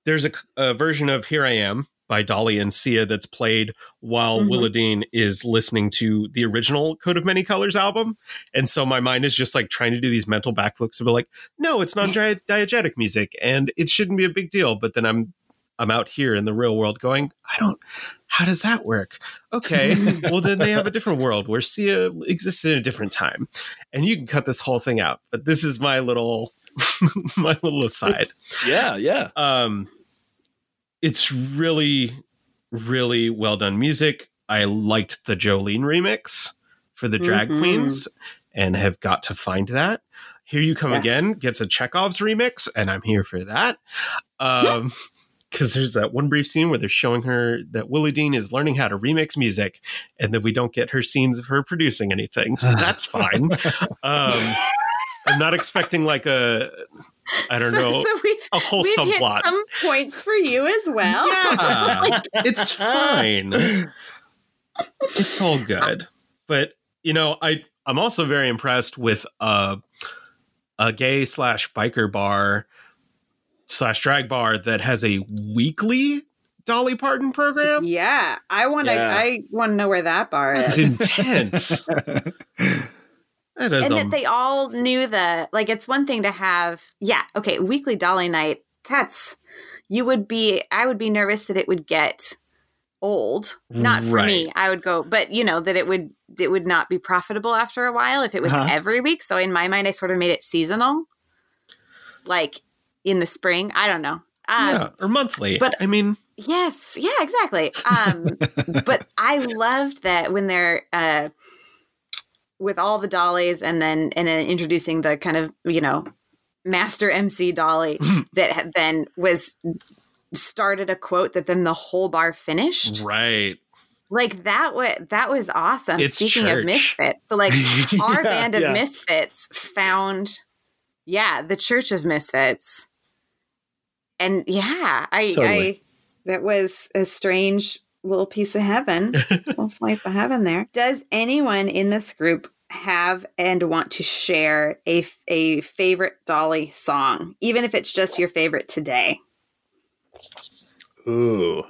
there's a, a version of here i am by dolly and sia that's played while Mhm. Willowdean is listening to the original Coat of Many Colors album and so my mind is just like trying to do these mental backflips of like no it's not di- diegetic music and it shouldn't be a big deal but then i'm i'm out here in the real world going i don't how does that work okay well then they have a different world where sia exists in a different time and you can cut this whole thing out but this is my little my little aside yeah. Yeah. um it's really really well done music i liked the jolene remix for the drag Mhm. queens and have got to find that here you come Yes. again gets a chekhov's remix and i'm here for that um because there's that one brief scene where they're showing her that Willowdean is learning how to remix music, and then we don't get her scenes of her producing anything. So that's fine. Um, I'm not expecting like a, I don't so, know, So we've, a whole we've hit subplot. some points for you as well. Yeah, it's fine. It's all good. But you know, I I'm also very impressed with uh, a gay slash biker bar slash drag bar that has a weekly Dolly Parton program. Yeah, I want to. Yeah. I want to know where that bar It's is. intense. That is and a- that they all knew the like. It's one thing to have. Yeah, okay, weekly Dolly night. That's you would be. I would be nervous that it would get old. Not for me. I would go, but you know that it would. It would not be profitable after a while if it was Uh-huh. every week. So in my mind, I sort of made it seasonal, like in the spring. I don't know. Um, yeah, or monthly. but- I mean, Yes, yeah, exactly. Um, but I loved that when they're uh, with all the dollies, and then and then introducing the kind of you know master MC dolly that then was started a quote that then the whole bar finished. right. Like that was that was awesome. It's Speaking church. of misfits, so like our Yeah, band of yeah. misfits found, yeah, the Church of Misfits, and yeah, I, Totally. I that was a strange little piece of heaven, little slice of heaven there. Does anyone in this group have and want to share a a favorite Dolly song, even if it's just your favorite today? Ooh.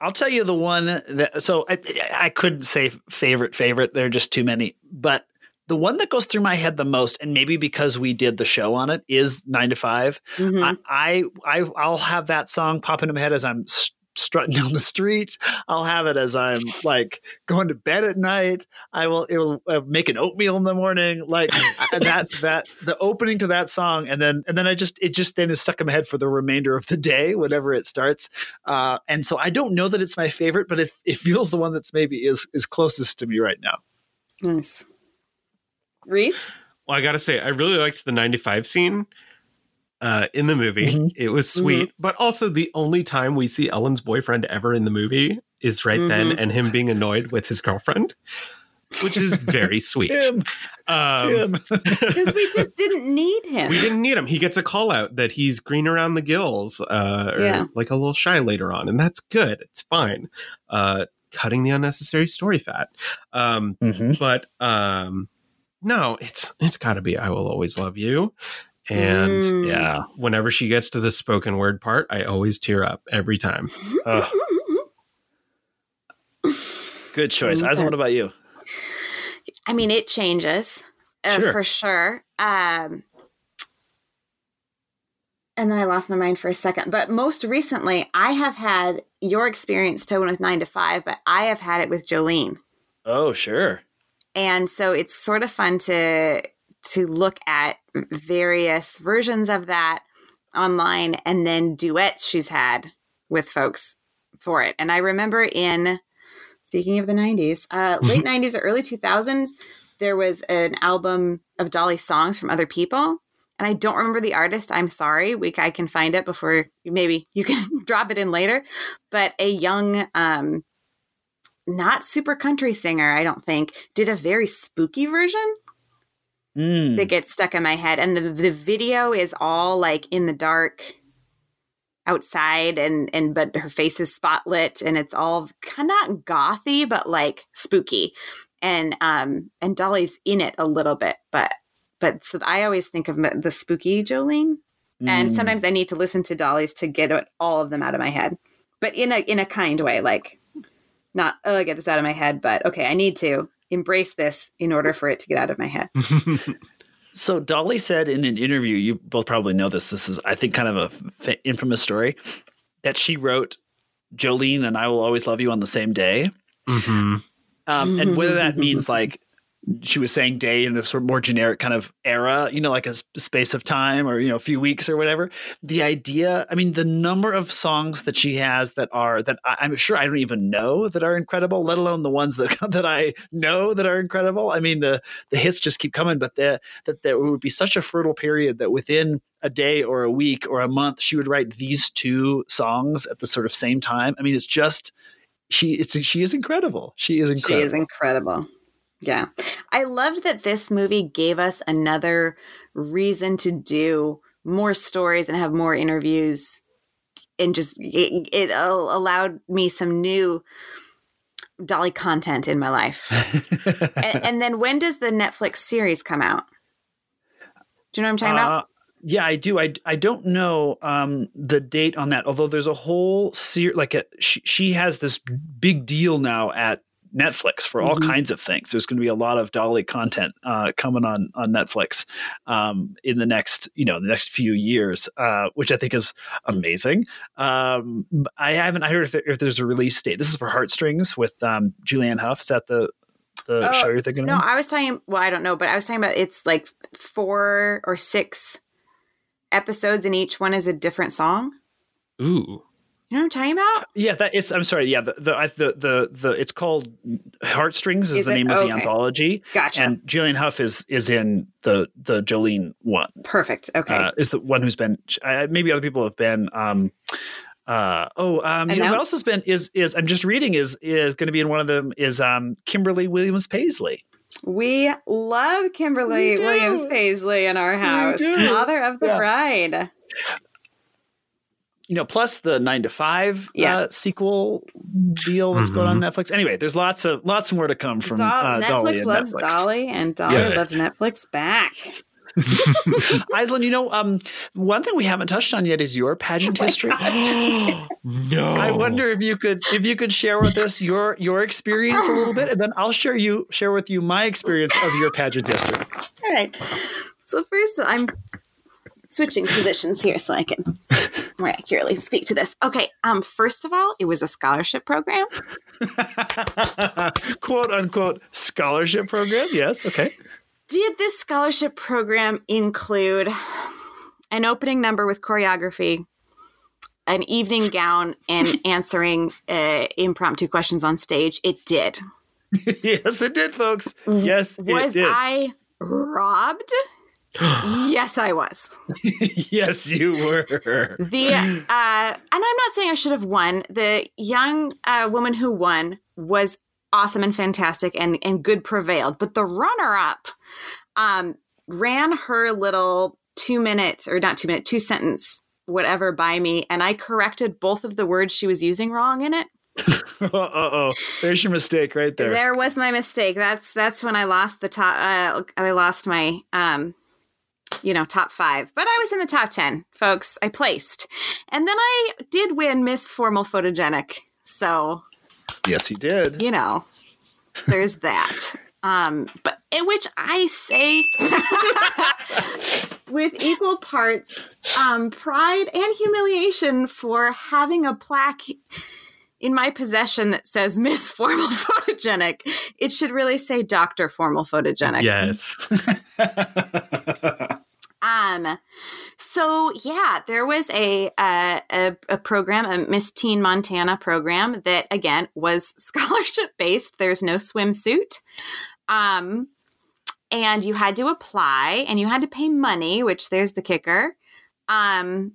I'll tell you the one that so I I couldn't say favorite favorite. There are just too many. But the one that goes through my head the most, and maybe because we did the show on it, is nine to 5 Mhm. I, I I I'll have that song pop into my head as I'm strutting down the street. I'll have it as I'm like going to bed at night. I will it will uh, make an oatmeal in the morning. Like that that the opening to that song, and then and then I just it just then is stuck in my head for the remainder of the day whenever it starts. Uh, and so I don't know that it's my favorite, but it it feels the one that's maybe is is closest to me right now. Nice. Rhys? Well, I gotta say, I really liked the 95 scene uh, in the movie. Mhm. It was sweet, but also the only time we see Ellen's boyfriend ever in the movie is right then, Mhm. and him being annoyed with his girlfriend, which is very sweet. Tim, Um, Because we just didn't need him. we didn't need him. He gets a call out that he's green around the gills, uh, or Yeah. like a little shy later on, and that's good. It's fine. Uh, cutting the unnecessary story fat. Um, Mhm. but um, no, it's it's got to be "I will always love you," and Mm. Yeah. whenever she gets to the spoken word part, I always tear up every time. Ugh, good choice. Aislinn, what about you? I mean, it changes uh, Sure. for sure. Um, and then I lost my mind for a second. But most recently, I have had your experience, Tobin, with nine to five, but I have had it with Jolene. Oh, sure. And so it's sort of fun to to look at various versions of that online and then duets she's had with folks for it. And i remember in speaking of the 90s uh, late 90s or early 2000s there was an album of dolly songs from other people. And i don't remember the artist. I'm sorry. We i can find it before maybe you can drop it in later. But a young um not super country singer, I don't think, did a very spooky version Mm. that gets stuck in my head. And the, the video is all like in the dark outside and and but her face is spotlit and it's all kind of not gothy but like spooky and um and dolly's in it a little bit but but so i always think of the spooky jolene and Mm. sometimes i need to listen to dolly's to get all of them out of my head but in a in a kind way like not oh I get this out of my head but okay i need to embrace this in order for it to get out of my head So Dolly said in an interview, you both probably know this. This is, I think, kind of a fa- infamous story that she wrote Jolene and I will always love you on the same day. Mhm. Um, and whether that means like she was saying day in a sort of more generic kind of era, you know, like a space of time or, you know, a few weeks or whatever. The idea, I mean, the number of songs that she has that are, that I, I'm sure I don't even know that are incredible, let alone the ones that, that I know that are incredible. I mean, the, the hits just keep coming, but the, that there would be such a fertile period that within a day or a week or a month, she would write these two songs at the sort of same time. I mean, it's just, she, it's, she is incredible. She is incredible. She is incredible. Yeah. I loved that this movie gave us another reason to do more stories and have more interviews and just it, it allowed me some new Dolly content in my life. and, and then when does the Netflix series come out? Do you know what I'm talking about? Uh, yeah, I do. I, I don't know um, the date on that. Although there's a whole series, like a, she, she has this big deal now at Netflix for all Mhm. kinds of things. There's going to be a lot of Dolly content uh, coming on on Netflix um, in the next you know the next few years, uh, which I think is amazing. Um, I haven't I heard if, if there's a release date. This is for Heartstrings with um, Julianne Hough. Is that the the Oh, show you're thinking No, of? No, I was talking. Well, I don't know, but I was talking about it's like four or six episodes, and each one is a different song. Ooh. You know what I'm talking about? Yeah, that is. I'm sorry. Yeah, the the I, the, the the it's called Heartstrings is, Is the it? name of the anthology, Gotcha. and Julianne Hough is is in the the Jolene one. Perfect. Okay. Uh, is the one who's been uh, maybe other people have been. Um, uh, oh, um, you know who else has been is is I'm just reading is is going to be in one of them is um Kimberly Williams Paisley. we love Kimberly We. Williams Paisley in our house, do. father of the Yeah. bride. You know, plus the nine to five uh, sequel deal that's going on Netflix. Anyway, there's lots of lots more to come from Doll- uh, Dolly Netflix and loves Netflix. Dolly, and Dolly Yeah. loves Netflix back. Aislinn, you know, um, one thing we haven't touched on yet is your pageant history. no. I wonder if you could if you could share with us your your experience a little bit, and then I'll share you share with you my experience of your pageant history. All right. So first, I'm switching positions here so I can more accurately speak to this. Okay. Um. First of all, it was a scholarship program. Quote unquote scholarship program. Yes. Okay. Did this scholarship program include an opening number with choreography, an evening gown, and answering uh, impromptu questions on stage? It did. yes, it did, folks. Yes, it Was did. I robbed? yes, I was. yes, you were. The uh, and I'm not saying I should have won. The young uh, woman who won was awesome and fantastic, and and good prevailed. But the runner up um, ran her little two minute or not two minute two sentence whatever by me, and I corrected both of the words she was using wrong in it. uh oh, there's your mistake right there. There was my mistake. That's that's when I lost the top. Uh, I lost my um, you know, top five. But I was in the top ten, folks. I placed, and then I did win Miss Formal Photogenic. So yes, you did. You know, there's that. Um, but in which I say with equal parts um, pride and humiliation for having a plaque in my possession that says Miss Formal Photogenic. It should really say Doctor Formal Photogenic. Yes. Um. So yeah, there was a, a a, a program, a Miss Teen Montana program that again was scholarship based. There's no swimsuit. Um, and you had to apply and you had to pay money, which there's the kicker. Um,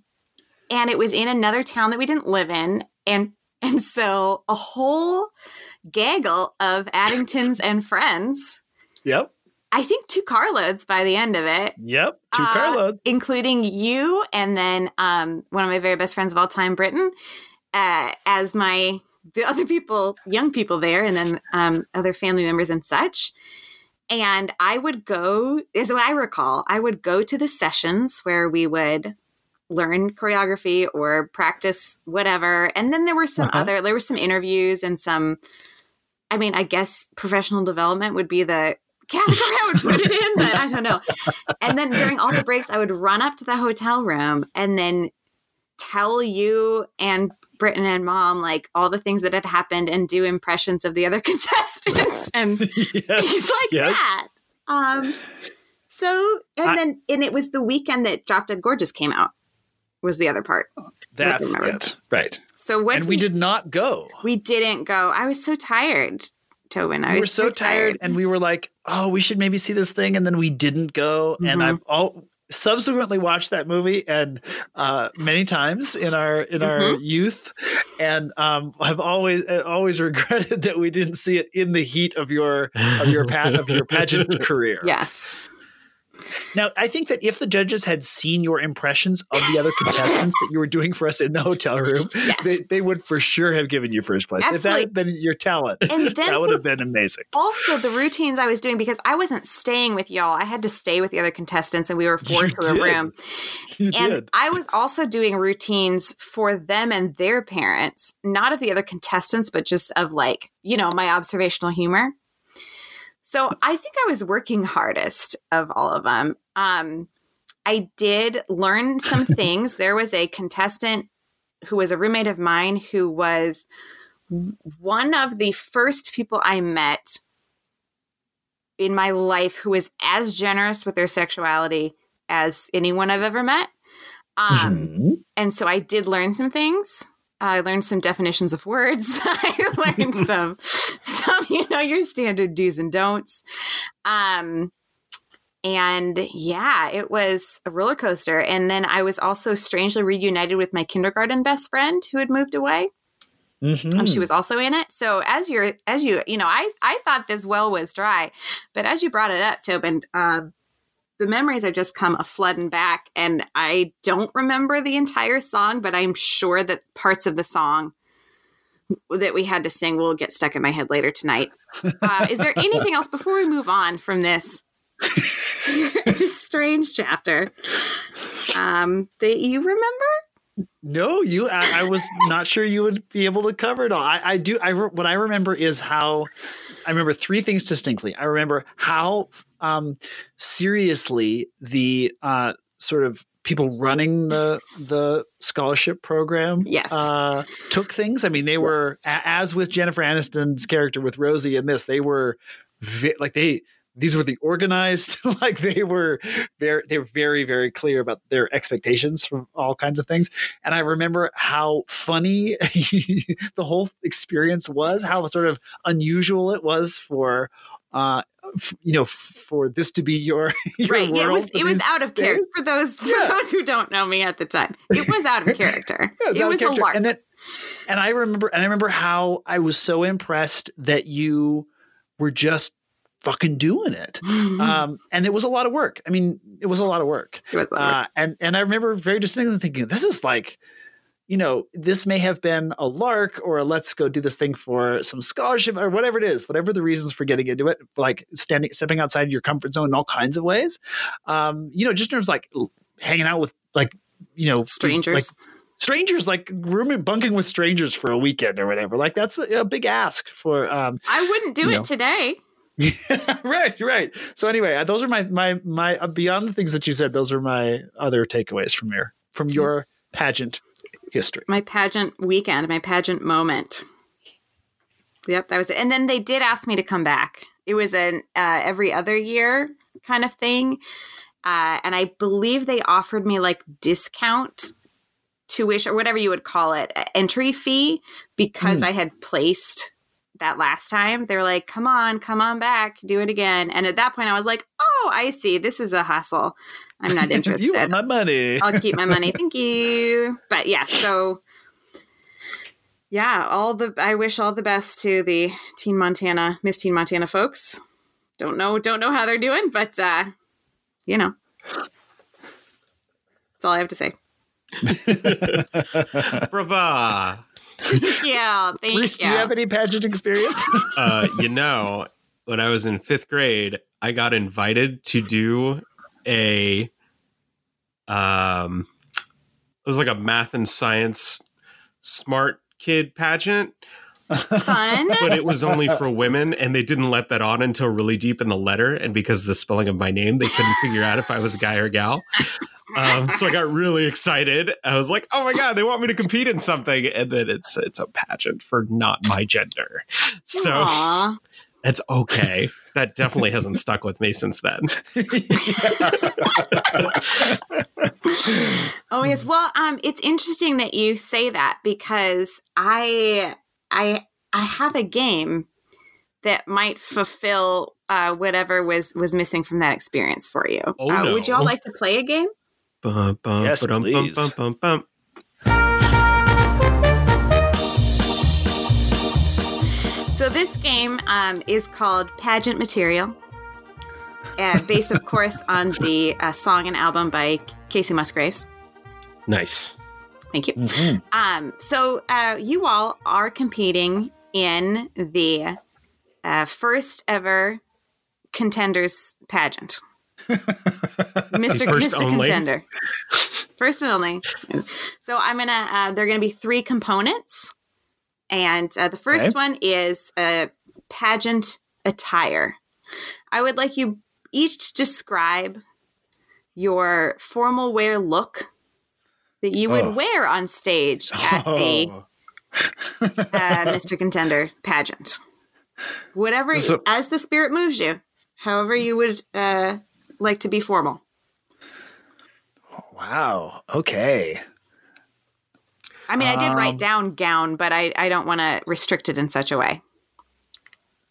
and it was in another town that we didn't live in. And and so a whole gaggle of Addingtons and friends. Yep. I think two carloads by the end of it. Yep, two uh, carloads, including you, and then um, one of my very best friends of all time, Britton, uh, as my the other people, young people there, and then um, other family members and such. And I would go, as what I recall, I would go to the sessions where we would learn choreography or practice whatever. And then there were some uh-huh. other, there were some interviews and some, I mean, I guess professional development would be the category I would put it in, but I don't know. And then during all the breaks, I would run up to the hotel room and then tell you and Britton and mom like all the things that had happened and do impressions of the other contestants and yes, things like yes. that. Um, so and I, then and it was the weekend that Drop Dead Gorgeous came out was the other part. That's it, right? So what? And we, we did not go. We didn't go. I was so tired. Tobin. I we were so, tired, and we were like, "Oh, we should maybe see this thing," and then we didn't go. Mm-hmm. And I've all subsequently watched that movie and uh, many times in our in our mm-hmm. youth, and um, I've always uh, always regretted that we didn't see it in the heat of your of your pat of your pageant career. Yes. Now, I think that if the judges had seen your impressions of the other contestants that you were doing for us in the hotel room, yes. they, they, would for sure have given you first place. Absolutely. If that had been your talent, and then that would have been amazing. Also, the routines I was doing because I wasn't staying with y'all. I had to stay with the other contestants, and we were four to a room. You and did. I was also doing routines for them and their parents, not of the other contestants, but just of like, you know, my observational humor. So I think I was working hardest of all of them. Um, I did learn some things. there was a contestant who was a roommate of mine who was one of the first people I met in my life who was as generous with their sexuality as anyone I've ever met. Um, mm-hmm. And so I did learn some things. I learned some definitions of words. I learned some, some, you know, your standard do's and don'ts. Um, and yeah, it was a roller coaster. And then I was also strangely reunited with my kindergarten best friend who had moved away. Mm-hmm. Um, she was also in it. So as you're, as you, you know, I, I thought this well was dry, but as you brought it up, Tobin, uh, the memories have just come a flooding back and i don't remember the entire song but i'm sure that parts of the song that we had to sing will get stuck in my head later tonight. Uh, is there anything else before we move on from this strange chapter um, that you remember? No you I, I, was not sure you would be able to cover it all. I, I do i what i remember is how i remember three things distinctly. I remember how um, seriously the uh, sort of people running the the scholarship program yes. uh, took things. I mean, they were as with Jennifer Aniston's character with Rosie in this, they were vi- like they these were the organized like they were very they were very very clear about their expectations from all kinds of things and i remember how funny the whole experience was how sort of unusual it was for uh f- you know f- for this to be your, your right. Yeah, it was it was out of character for those for Yeah. those who don't know me at the time. It was out of character. Yeah, it out of was a character. lark. And then, and I remember, and I remember how I was so impressed that you were just fucking doing it. Um, and it was a lot of work. I mean, it was a lot of work. It was a lot of work. Uh, and and I remember very distinctly thinking, this is like, you know, this may have been a lark or a let's go do this thing for some scholarship or whatever it is, whatever the reasons for getting into it, like standing, stepping outside your comfort zone in all kinds of ways. Um, you know, just in terms of like hanging out with like, you know, Strangers. like strangers, like rooming, bunking with strangers for a weekend or whatever. Like that's a, a big ask for, um, I wouldn't do it know. today. right, right. So anyway, uh, those are my my my uh, beyond the things that you said. Those are my other takeaways from your from your pageant history. My pageant weekend, my pageant moment. Yep, that was it. And then they did ask me to come back. It was an uh, every other year kind of thing, uh, and I believe they offered me like discount tuition or whatever you would call it, entry fee because Hmm. I had placed that last time. They were like, "Come on, come on back, do it again." And at that point, I was like, "Oh, I see. This is a hustle. I'm not interested." you want my money? I'll keep my money. Thank you. But yeah, so yeah, all the I wish all the best to the Teen Montana, Miss Teen Montana folks. Don't know don't know how they're doing, but uh you know. That's all I have to say. Brava. Yeah, thank Rhys, you. do you have any pageant experience? Uh, you know, when I was in fifth grade, I got invited to do a um it was like a math and science smart kid pageant, Fun. but it was only for women and they didn't let that on until really deep in the letter. And because of the spelling of my name, they couldn't figure out if I was a guy or a gal. Um, so I got really excited. I was like, "Oh my god, they want me to compete in something!" And then it's it's a pageant for not my gender. So Aw. It's okay. That definitely hasn't stuck with me since then. Oh yes. Well, um, it's interesting that you say that because I I I have a game that might fulfill uh, whatever was was missing from that experience for you. Oh, uh, Would y'all like to play a game? Bum, bum, Yes, ba-dum, bum, please. bum, bum, bum. So this game um, is called Pageant Material, uh, based, of course, on the uh, song and album by Kacey Musgraves. Nice. Thank you. Mhm. Um, so uh, you all are competing in the uh, first ever contenders pageant. Mr. Mr. only? Contender. First and only. So I'm gonna. Uh, there are gonna be three components, and uh, the first Okay. one is uh, pageant attire. I would like you each to describe your formal wear look that you would Oh. wear on stage at the Oh. uh, Mr. Contender pageant. Whatever, So- as the spirit moves you, however you would uh, like to be formal. Wow. Okay. I mean, I did Um, write down gown, but I, I don't want to restrict it in such a way.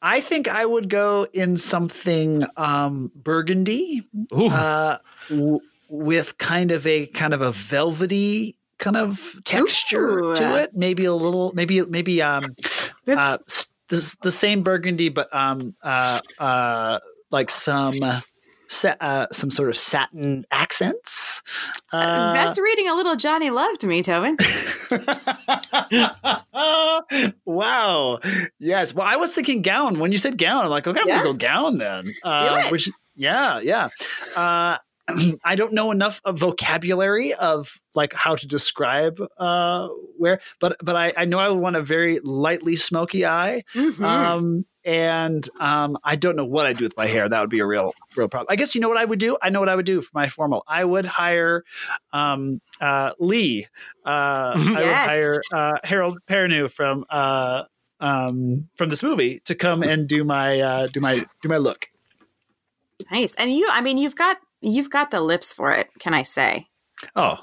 I think I would go in something um, burgundy uh, w- with kind of a kind of a velvety kind of texture Ooh. to it. Maybe a little, maybe maybe um, uh, the, the same burgundy, but um, uh, uh, like some sa- uh, some sort of satin accents. Uh, that's reading a little Johnny Love to me, Tobin. wow. Yes. Well, I was thinking gown. When you said gown, I'm like, okay, I'm Yeah. gonna go gown then. Uh. Which, yeah, yeah. Uh, I don't know enough of vocabulary of like how to describe uh, where, but but I, I know I would want a very lightly smoky eye. Mhm. Um, and um, I don't know what I'd do with my hair. That would be a real, real problem. I guess you know what I would do. I know what I would do for my formal. I would hire um, uh, Lee. Uh, I would hire uh, Harold Perrineau from uh, um, from this movie to come and do my uh, do my do my look. Nice. And you, I mean, you've got you've got the lips for it. Can I say? Oh,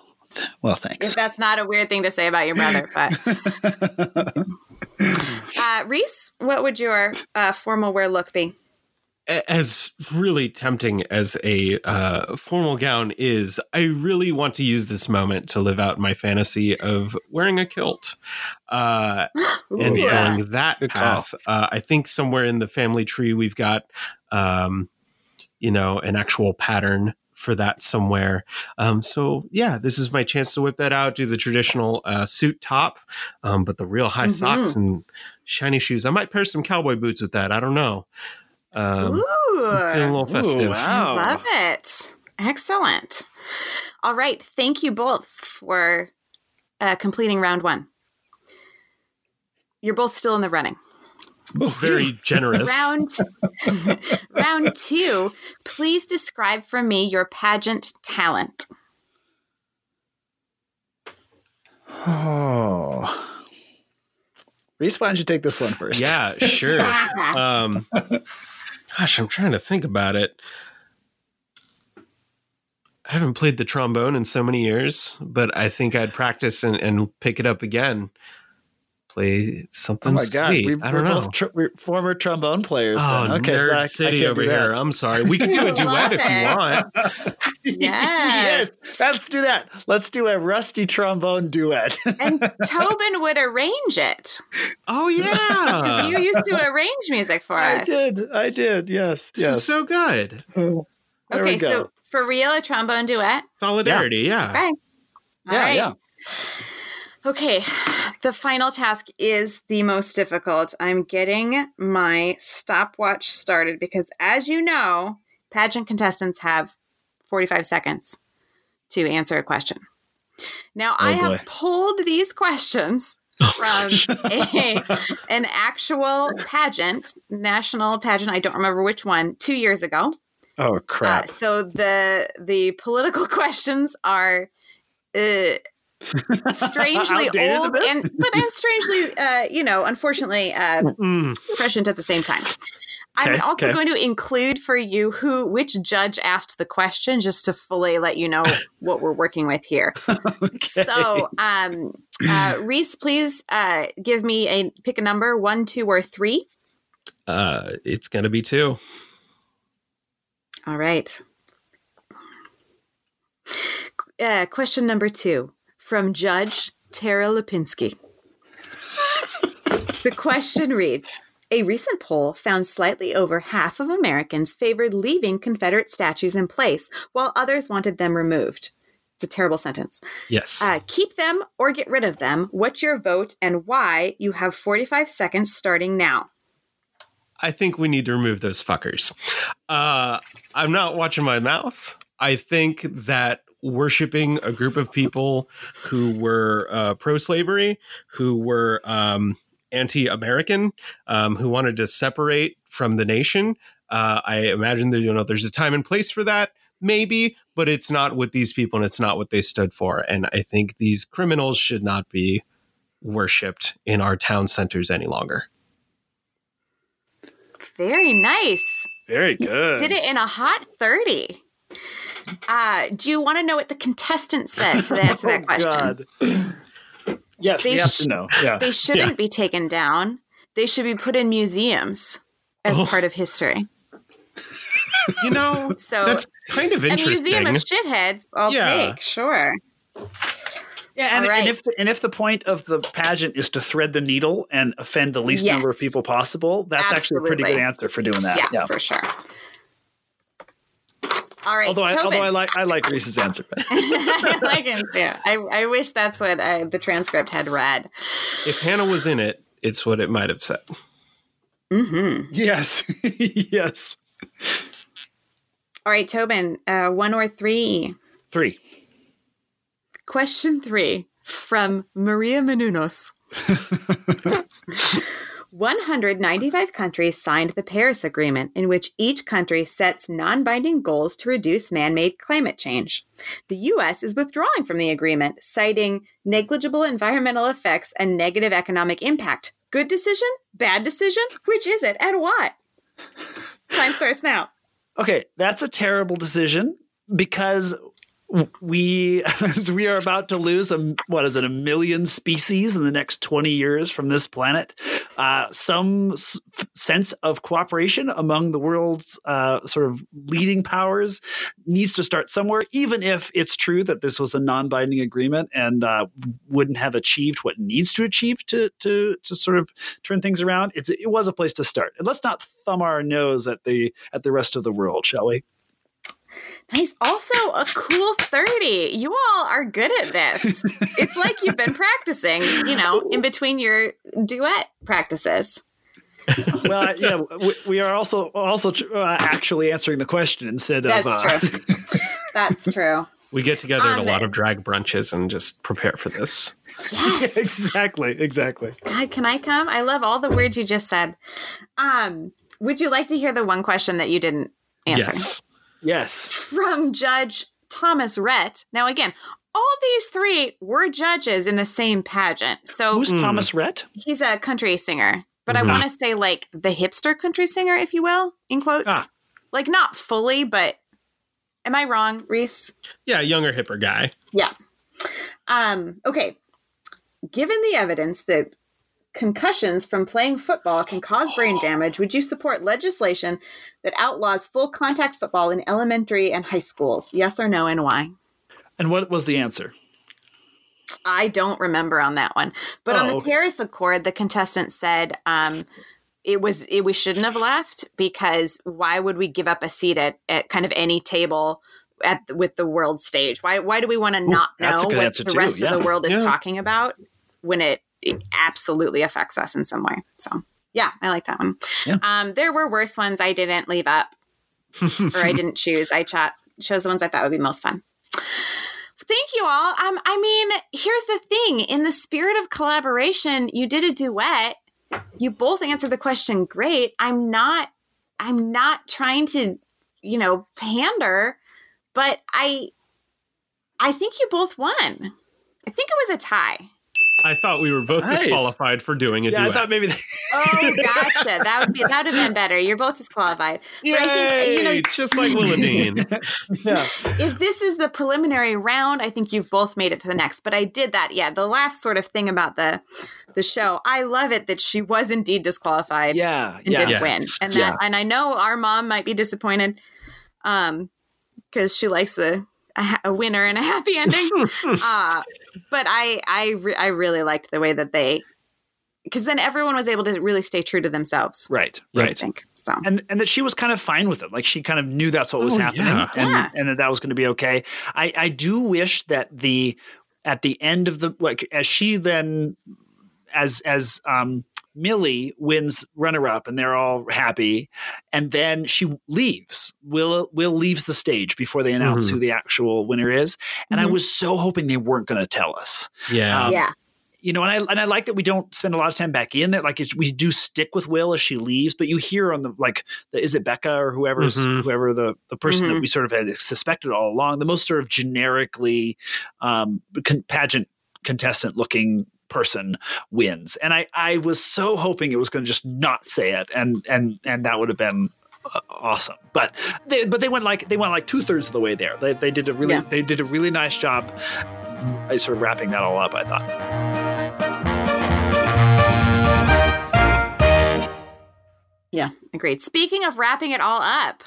well, If thanks. that's not a weird thing to say about your brother, but uh, Rhys, what would your uh, formal wear look be? As really tempting as a uh, formal gown is, I really want to use this moment to live out my fantasy of wearing a kilt uh, and Yeah. going that Good path. Uh, I think somewhere in the family tree we've got, um, you know, an actual pattern for that somewhere. Um, so yeah, this is my chance to whip that out, do the traditional uh, suit top, um, but the real high socks and shiny shoes. I might pair some cowboy boots with that. I don't know. Um, Ooh. feeling a little festive. wow. Love it. Excellent. All right. Thank you both for uh, completing round one. You're both still in the running. Very generous. Round round two. Please describe for me your pageant talent. Oh. Rhys, why don't you take this one first? Yeah, sure. um, gosh, I'm trying to think about it. I haven't played the trombone in so many years, but I think I'd practice and, and pick it up again. Play Oh something my god, sweet. we, I we're don't know. both tr- we're former trombone players. Oh, then. Okay, nerd so I, I city can't over here. I'm sorry. We can do a Love duet if you want. Yes. yes, let's do that. Let's do a rusty trombone duet. And Tobin would arrange it. Oh yeah, You used to arrange music for I us. I did. I did. Yes. this is Yes. so good. Oh, there okay, we go. so for real, a trombone duet. Solidarity. Yeah. Okay. All yeah, right. yeah. Okay, the final task is the most difficult. I'm getting my stopwatch started because, as you know, pageant contestants have 45 seconds to answer a question. Now, I Oh, boy. have pulled these questions from a, an actual pageant, national pageant. I don't remember which one, two years ago. Oh Uh, crap. so the the political questions are uh, strangely old and but and strangely uh, you know unfortunately uh, Mm. prescient at the same time. I'm also okay. going to include for you who which judge asked the question just to fully let you know what we're working with here. Okay. So, um, uh, Rhys, please uh, give me a pick a number one, two, or three. Uh, it's gonna be two. All right. Uh, question number two from Judge Tara Lipinski. the question reads A recent poll found slightly over half of Americans favored leaving Confederate statues in place, while others wanted them removed. It's a terrible sentence. Yes. Uh, keep them or get rid of them. What's your vote and why? You have 45 seconds starting now. I think we need to remove those fuckers. Uh, I'm not watching my mouth. I think that worshiping a group of people who were uh, pro slavery, who were um, anti American, um, who wanted to separate from the nation, uh, I imagine that, you know, there's a time and place for that, maybe, but it's not with these people and it's not what they stood for. And I think these criminals should not be worshipped in our town centers any longer. Very nice. Very good. Did it in a hot 30. Uh, do you want to know what the contestant said to answer that Oh, question? God. Yes, They we have sh- to know. Yeah. They shouldn't be taken down. They should be put in museums as Oh. part of history. You know, So that's kind of interesting. a museum of shitheads, I'll Yeah. take, sure. Yeah, and, right. and if the, and if the point of the pageant is to thread the needle and offend the least Yes. number of people possible, that's actually a pretty good answer for doing that. Yeah, Yeah. for sure. All right, Although I, Tobin. although I like I like Rhys's answer. I like him too. I, I wish that's what uh, the transcript had read. if Hannah was in it, it's what it might have said. Mm-hmm. yes, yes. All right, Tobin, uh, one or three. Three. Question three from Maria Menounos. 195 countries signed the Paris Agreement, in which each country sets non binding goals to reduce man made climate change. The U.S. is withdrawing from the agreement, citing negligible environmental effects and negative economic impact. Good decision? Bad decision? Which is it? And what? Time starts now. Okay, that's a terrible decision because we we are about to lose a what is it a million species in the next 20 years from this planet. Uh, some s- sense of cooperation among the world's uh, sort of leading powers needs to start somewhere even if it's true that this was a non-binding agreement and uh, wouldn't have achieved what needs to achieve to to to sort of turn things around. It's it was a place to start. And let's not thumb our nose at the at the rest of the world shall we Nice. Also, a cool 30. You all are good at this. it's like you've been practicing, you know, in between your duet practices. well, yeah, we, we are also also uh, actually answering the question instead That's of. Uh, true. That's true. We get together at Um, a lot of drag brunches and just prepare for this. Yes. exactly, exactly. God, can I come? I love all the words you just said. Um, would you like to hear the one question that you didn't answer? Yes. Yes. From Judge Thomas Rhett. Now, again, all these three were judges in the same pageant. So Who's Mm. Thomas Rhett? he's a country singer, but Mhm. I want to say like the hipster country singer, if you will, in quotes. Ah. Like not fully, but am I wrong, Rhys? Yeah, younger, hipper guy. Yeah. Um, okay. Given the evidence that concussions from playing football can cause brain damage, would you support legislation that outlaws full contact football in elementary and high schools? Yes or no, and why? And what was the answer? I don't remember on that one. But on Oh, the okay. Paris Accord, the contestant said um, it was it, we shouldn't have left because why would we give up a seat at, at kind of any table at with the world stage? Why why do we want to not a know what the too, rest yeah. of the world is Yeah. talking about when it, it absolutely affects us in some way? So yeah, I like that one. Yeah. Um, there were worse ones I didn't leave up or I didn't choose. I cho- chose the ones I thought would be most fun. Thank you all. Um, I mean, here's the thing: in the spirit of collaboration, you did a duet. You both answered the question great. I'm not. I'm not trying to, you know, pander, but I. I think you both won. I think it was a tie. I thought we were both Nice. disqualified for doing a Yeah, I thought maybe. They, Oh, gotcha. that would be that would have been better. You're both disqualified. Yay! But I think you know just like Willowdean. yeah. if this is the preliminary round, I think you've both made it to the next. But I did that. Yeah, the last sort of thing about the the show. I love it that she was indeed disqualified Yeah. and Yeah. didn't Yes. win. And Yeah. that and I know our mom might be disappointed um because she likes a, a a winner and a happy ending. uh but I I re- I really liked the way that they because then everyone was able to really stay true to themselves. Right. Right. I think so. and and that she was kind of fine with it. Like she kind of knew that's what was Oh, happening, yeah. and Yeah. and that that was going to be okay. I I do wish that the at the end of the like as she then as as um Millie wins runner up and they're all happy and then she leaves. Will Will leaves the stage before they announce Mhm. who the actual winner is. And I Mhm. was so hoping they weren't going to tell us yeah. Um, yeah. you know, and I and I like that we don't spend a lot of time back in there. Like it's, we do stick with Will as she leaves, but you hear on the like the is it Becca or whoever's Mhm. whoever the the person that Mhm. we sort of had suspected all along, the most sort of generically um, con- pageant contestant looking person wins. And I I was so hoping it was going to just not say it, and and and that would have been. uh, Awesome, but they but they went like they went like two thirds of the way there. They, they did a really Yeah. they did a really nice job, uh, sort of wrapping that all up. I thought. Yeah, agreed. Speaking of wrapping it all up,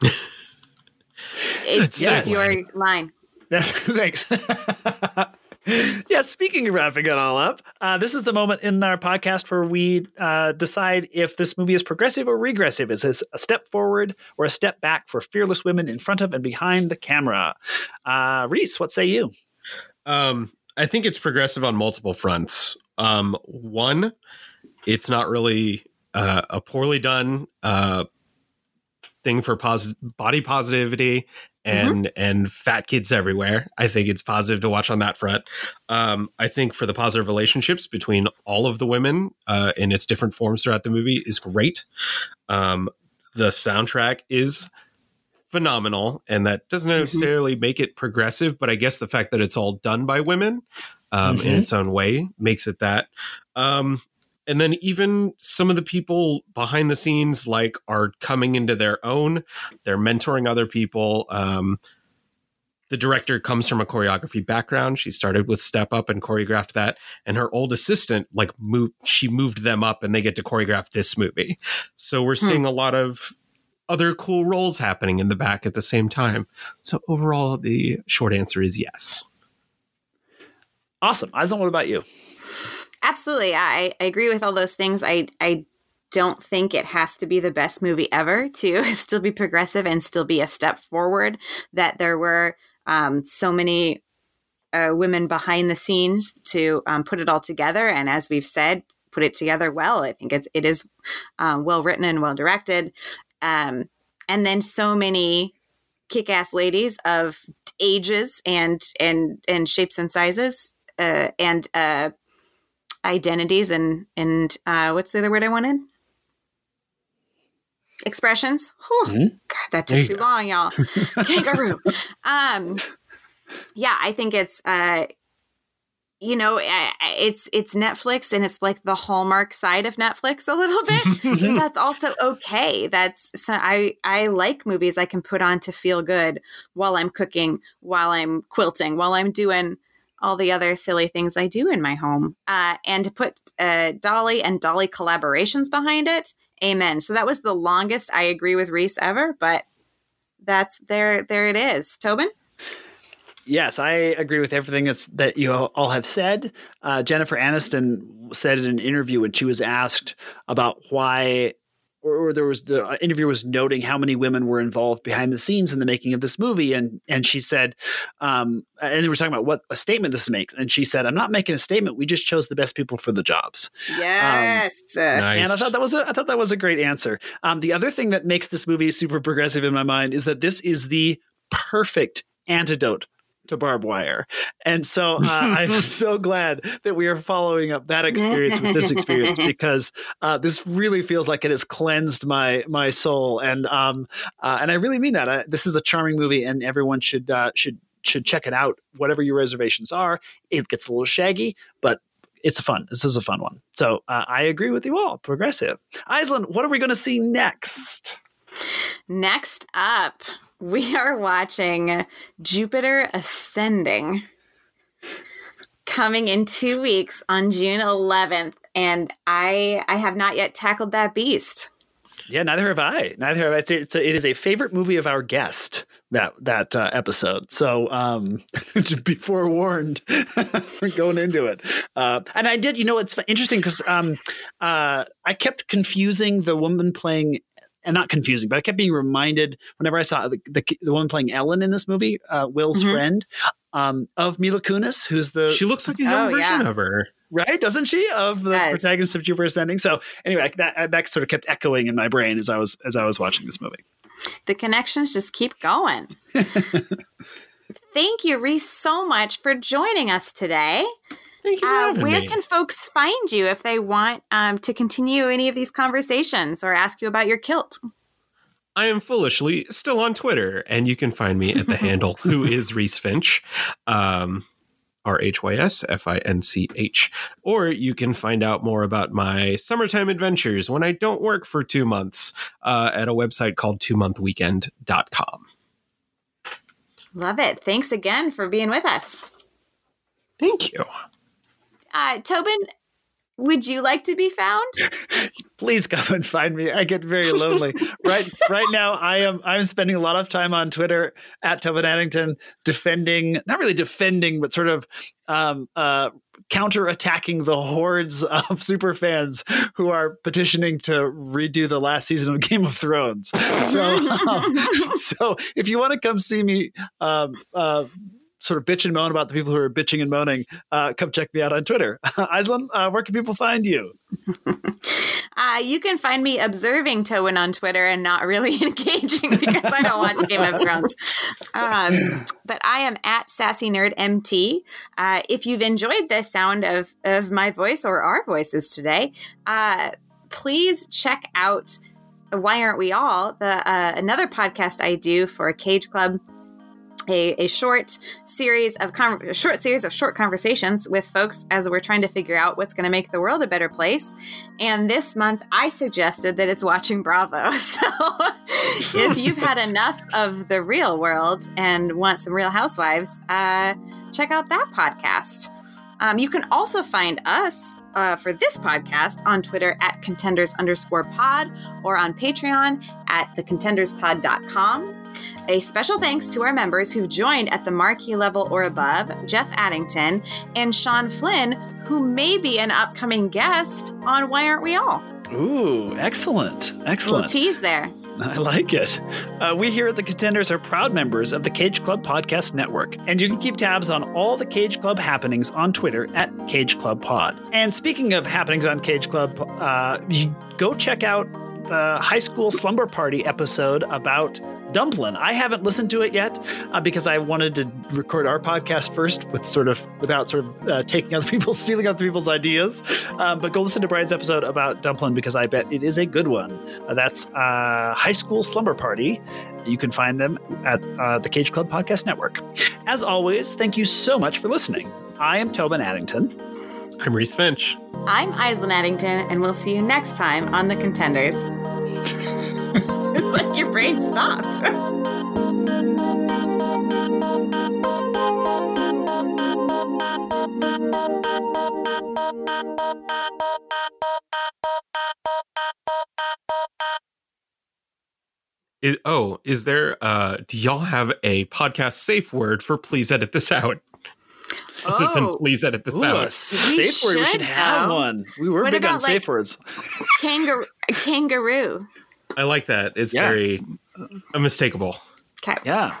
it's, Yes. it's your line. Thanks. yeah, speaking of wrapping it all up, uh, this is the moment in our podcast where we uh, decide if this movie is progressive or regressive. Is this a step forward or a step back for fearless women in front of and behind the camera? Uh, Rhys, what say you? Um, I think it's progressive on multiple fronts. Um, one, it's not really uh, a poorly done uh, thing for posi- body positivity and and fat kids everywhere. I think it's positive to watch on that front. Um, I think for the positive relationships between all of the women uh, in its different forms throughout the movie is great. Um, the soundtrack is phenomenal, and that doesn't necessarily make it progressive, but I guess the fact that it's all done by women um, in Mhm. its own way makes it that. Um, and then even some of the people behind the scenes like are coming into their own. They're mentoring other people. Um, the director comes from a choreography background. She started with step up and choreographed that. And her old assistant like moved she moved them up and they get to choreograph this movie. So we're seeing a lot of other cool roles happening in the back at the same time. So overall the short answer is yes. Awesome. Aislinn, what about you? Absolutely. I, I agree with all those things. I I don't think it has to be the best movie ever to still be progressive and still be a step forward. That there were um, so many uh, women behind the scenes to um, put it all together, and as we've said, put it together well. I think it's it is um, well written and well directed, um, and then so many kick-ass ladies of ages and and and shapes and sizes uh, and uh, identities and and uh, what's the other word I wanted? Expressions. Whew. Mhm. God, that took too long, y'all. Kangaroo. um, yeah, I think it's uh, you know, it's it's Netflix and it's like the Hallmark side of Netflix a little bit. That's also okay. That's so I I like movies I can put on to feel good while I'm cooking, while I'm quilting, while I'm doing all the other silly things I do in my home. Uh, and to put uh, Dolly and Dolly collaborations behind it, amen. So that was the longest I agree with Rhys ever, but that's there. There it is. Tobin. Yes, I agree with everything that's, that you all have said. Uh, Jennifer Aniston said in an interview when she was asked about why, or, or there was the interviewer was noting how many women were involved behind the scenes in the making of this movie, and and she said, um, and they were talking about what a statement this makes, and she said, "I'm not making a statement. We just chose the best people for the jobs." Yes. Uh, nice And I thought that was a I thought that was a great answer. Um, the other thing that makes this movie super progressive in my mind is that this is the perfect antidote to Barb Wire, and so uh, I'm so glad that we are following up that experience with this experience because uh, this really feels like it has cleansed my my soul, and um uh, and I really mean that. I, this is a charming movie, and everyone should uh, should should check it out. Whatever your reservations are, it gets a little shaggy, but it's fun. This is a fun one. So uh, I agree with you all. Progressive. Aislinn, what are we going to see next? Next up, we are watching Jupiter Ascending coming in two weeks on June 11th. And I I have not yet tackled that beast. Yeah, neither have I. Neither have I. It's it's a, it is a favorite movie of our guest that that uh, episode. So um, be forewarned going into it. Uh, and I did. You know, it's interesting because um, uh, I kept confusing the woman playing. And not confusing, but I kept being reminded whenever I saw the, the, the woman playing Ellen in this movie, uh, Will's Mhm. friend, um, of Mila Kunis, who's the she looks like a young Oh, version yeah. of her right? Doesn't she of the Yes. protagonist of Jupiter Ascending? So anyway, that that sort of kept echoing in my brain as I was as I was watching this movie. The connections just keep going. Thank you, Rhys, so much for joining us today. Thank you for Uh, where me. can folks find you if they want um, to continue any of these conversations or ask you about your kilt? I am foolishly still on Twitter, and you can find me at the handle who is Rhys Finch, um, R H Y S F I N C H. Or you can find out more about my summertime adventures when I don't work for two months uh, at a website called twomonthweekend.com. Love it. Thanks again for being with us. Thank you. Uh, Tobin, would you like to be found? Please come and find me. I get very lonely. right right now I am I'm spending a lot of time on Twitter at Tobin Addington defending not really defending, but sort of um uh counterattacking the hordes of super fans who are petitioning to redo the last season of Game of Thrones. So um, so if you want to come see me um uh sort of bitch and moan about the people who are bitching and moaning, uh, come check me out on Twitter. Aislinn, uh, where can people find you? Uh, you can find me observing Tobin on Twitter and not really engaging because I don't watch Game of Thrones. Um, but I am at Sassy Nerd MT. Uh, if you've enjoyed the sound of, of my voice or our voices today, uh, please check out Why Aren't We All, the uh, another podcast I do for Cage Club a, a short series of con- short series of short conversations with folks as we're trying to figure out what's going to make the world a better place. And this month, I suggested that it's watching Bravo. So if you've had enough of the real world and want some Real Housewives, uh, check out that podcast. Um, you can also find us uh, for this podcast on Twitter at contenders underscore pod or on Patreon at thecontenderspod.com. A special thanks to our members who joined at the marquee level or above Jeff Addington and Sean Flynn, who may be an upcoming guest on Why Aren't We All? Ooh, excellent. Excellent. Little tease there. I like it. Uh, we here at The Contenders are proud members of the Cage Club Podcast Network, and you can keep tabs on all the Cage Club happenings on Twitter at Cage Club Pod. And speaking of happenings on Cage Club, uh, you go check out the High School Slumber Party episode about Dumplin. I haven't listened to it yet uh, because I wanted to record our podcast first with sort of without sort of uh, taking other people's stealing other people's ideas. Um, but go listen to Brian's episode about Dumplin because I bet it is a good one. Uh, that's uh, High School Slumber Party. You can find them at uh, the Cage Club Podcast Network. As always, thank you so much for listening. I am Tobin Addington. I'm Rhys Finch. I'm Aislinn Addington, and we'll see you next time on The Contenders. like your brain stopped. Is, oh, is there? uh Do y'all have a podcast safe word for please edit this out? Other than Oh. please edit this Ooh, out. s- safe word. We should, should have though. one. We were What big on about, safe like- words. Kangaroo. kangaroo. I like that. It's Yeah. very unmistakable. Okay. Yeah.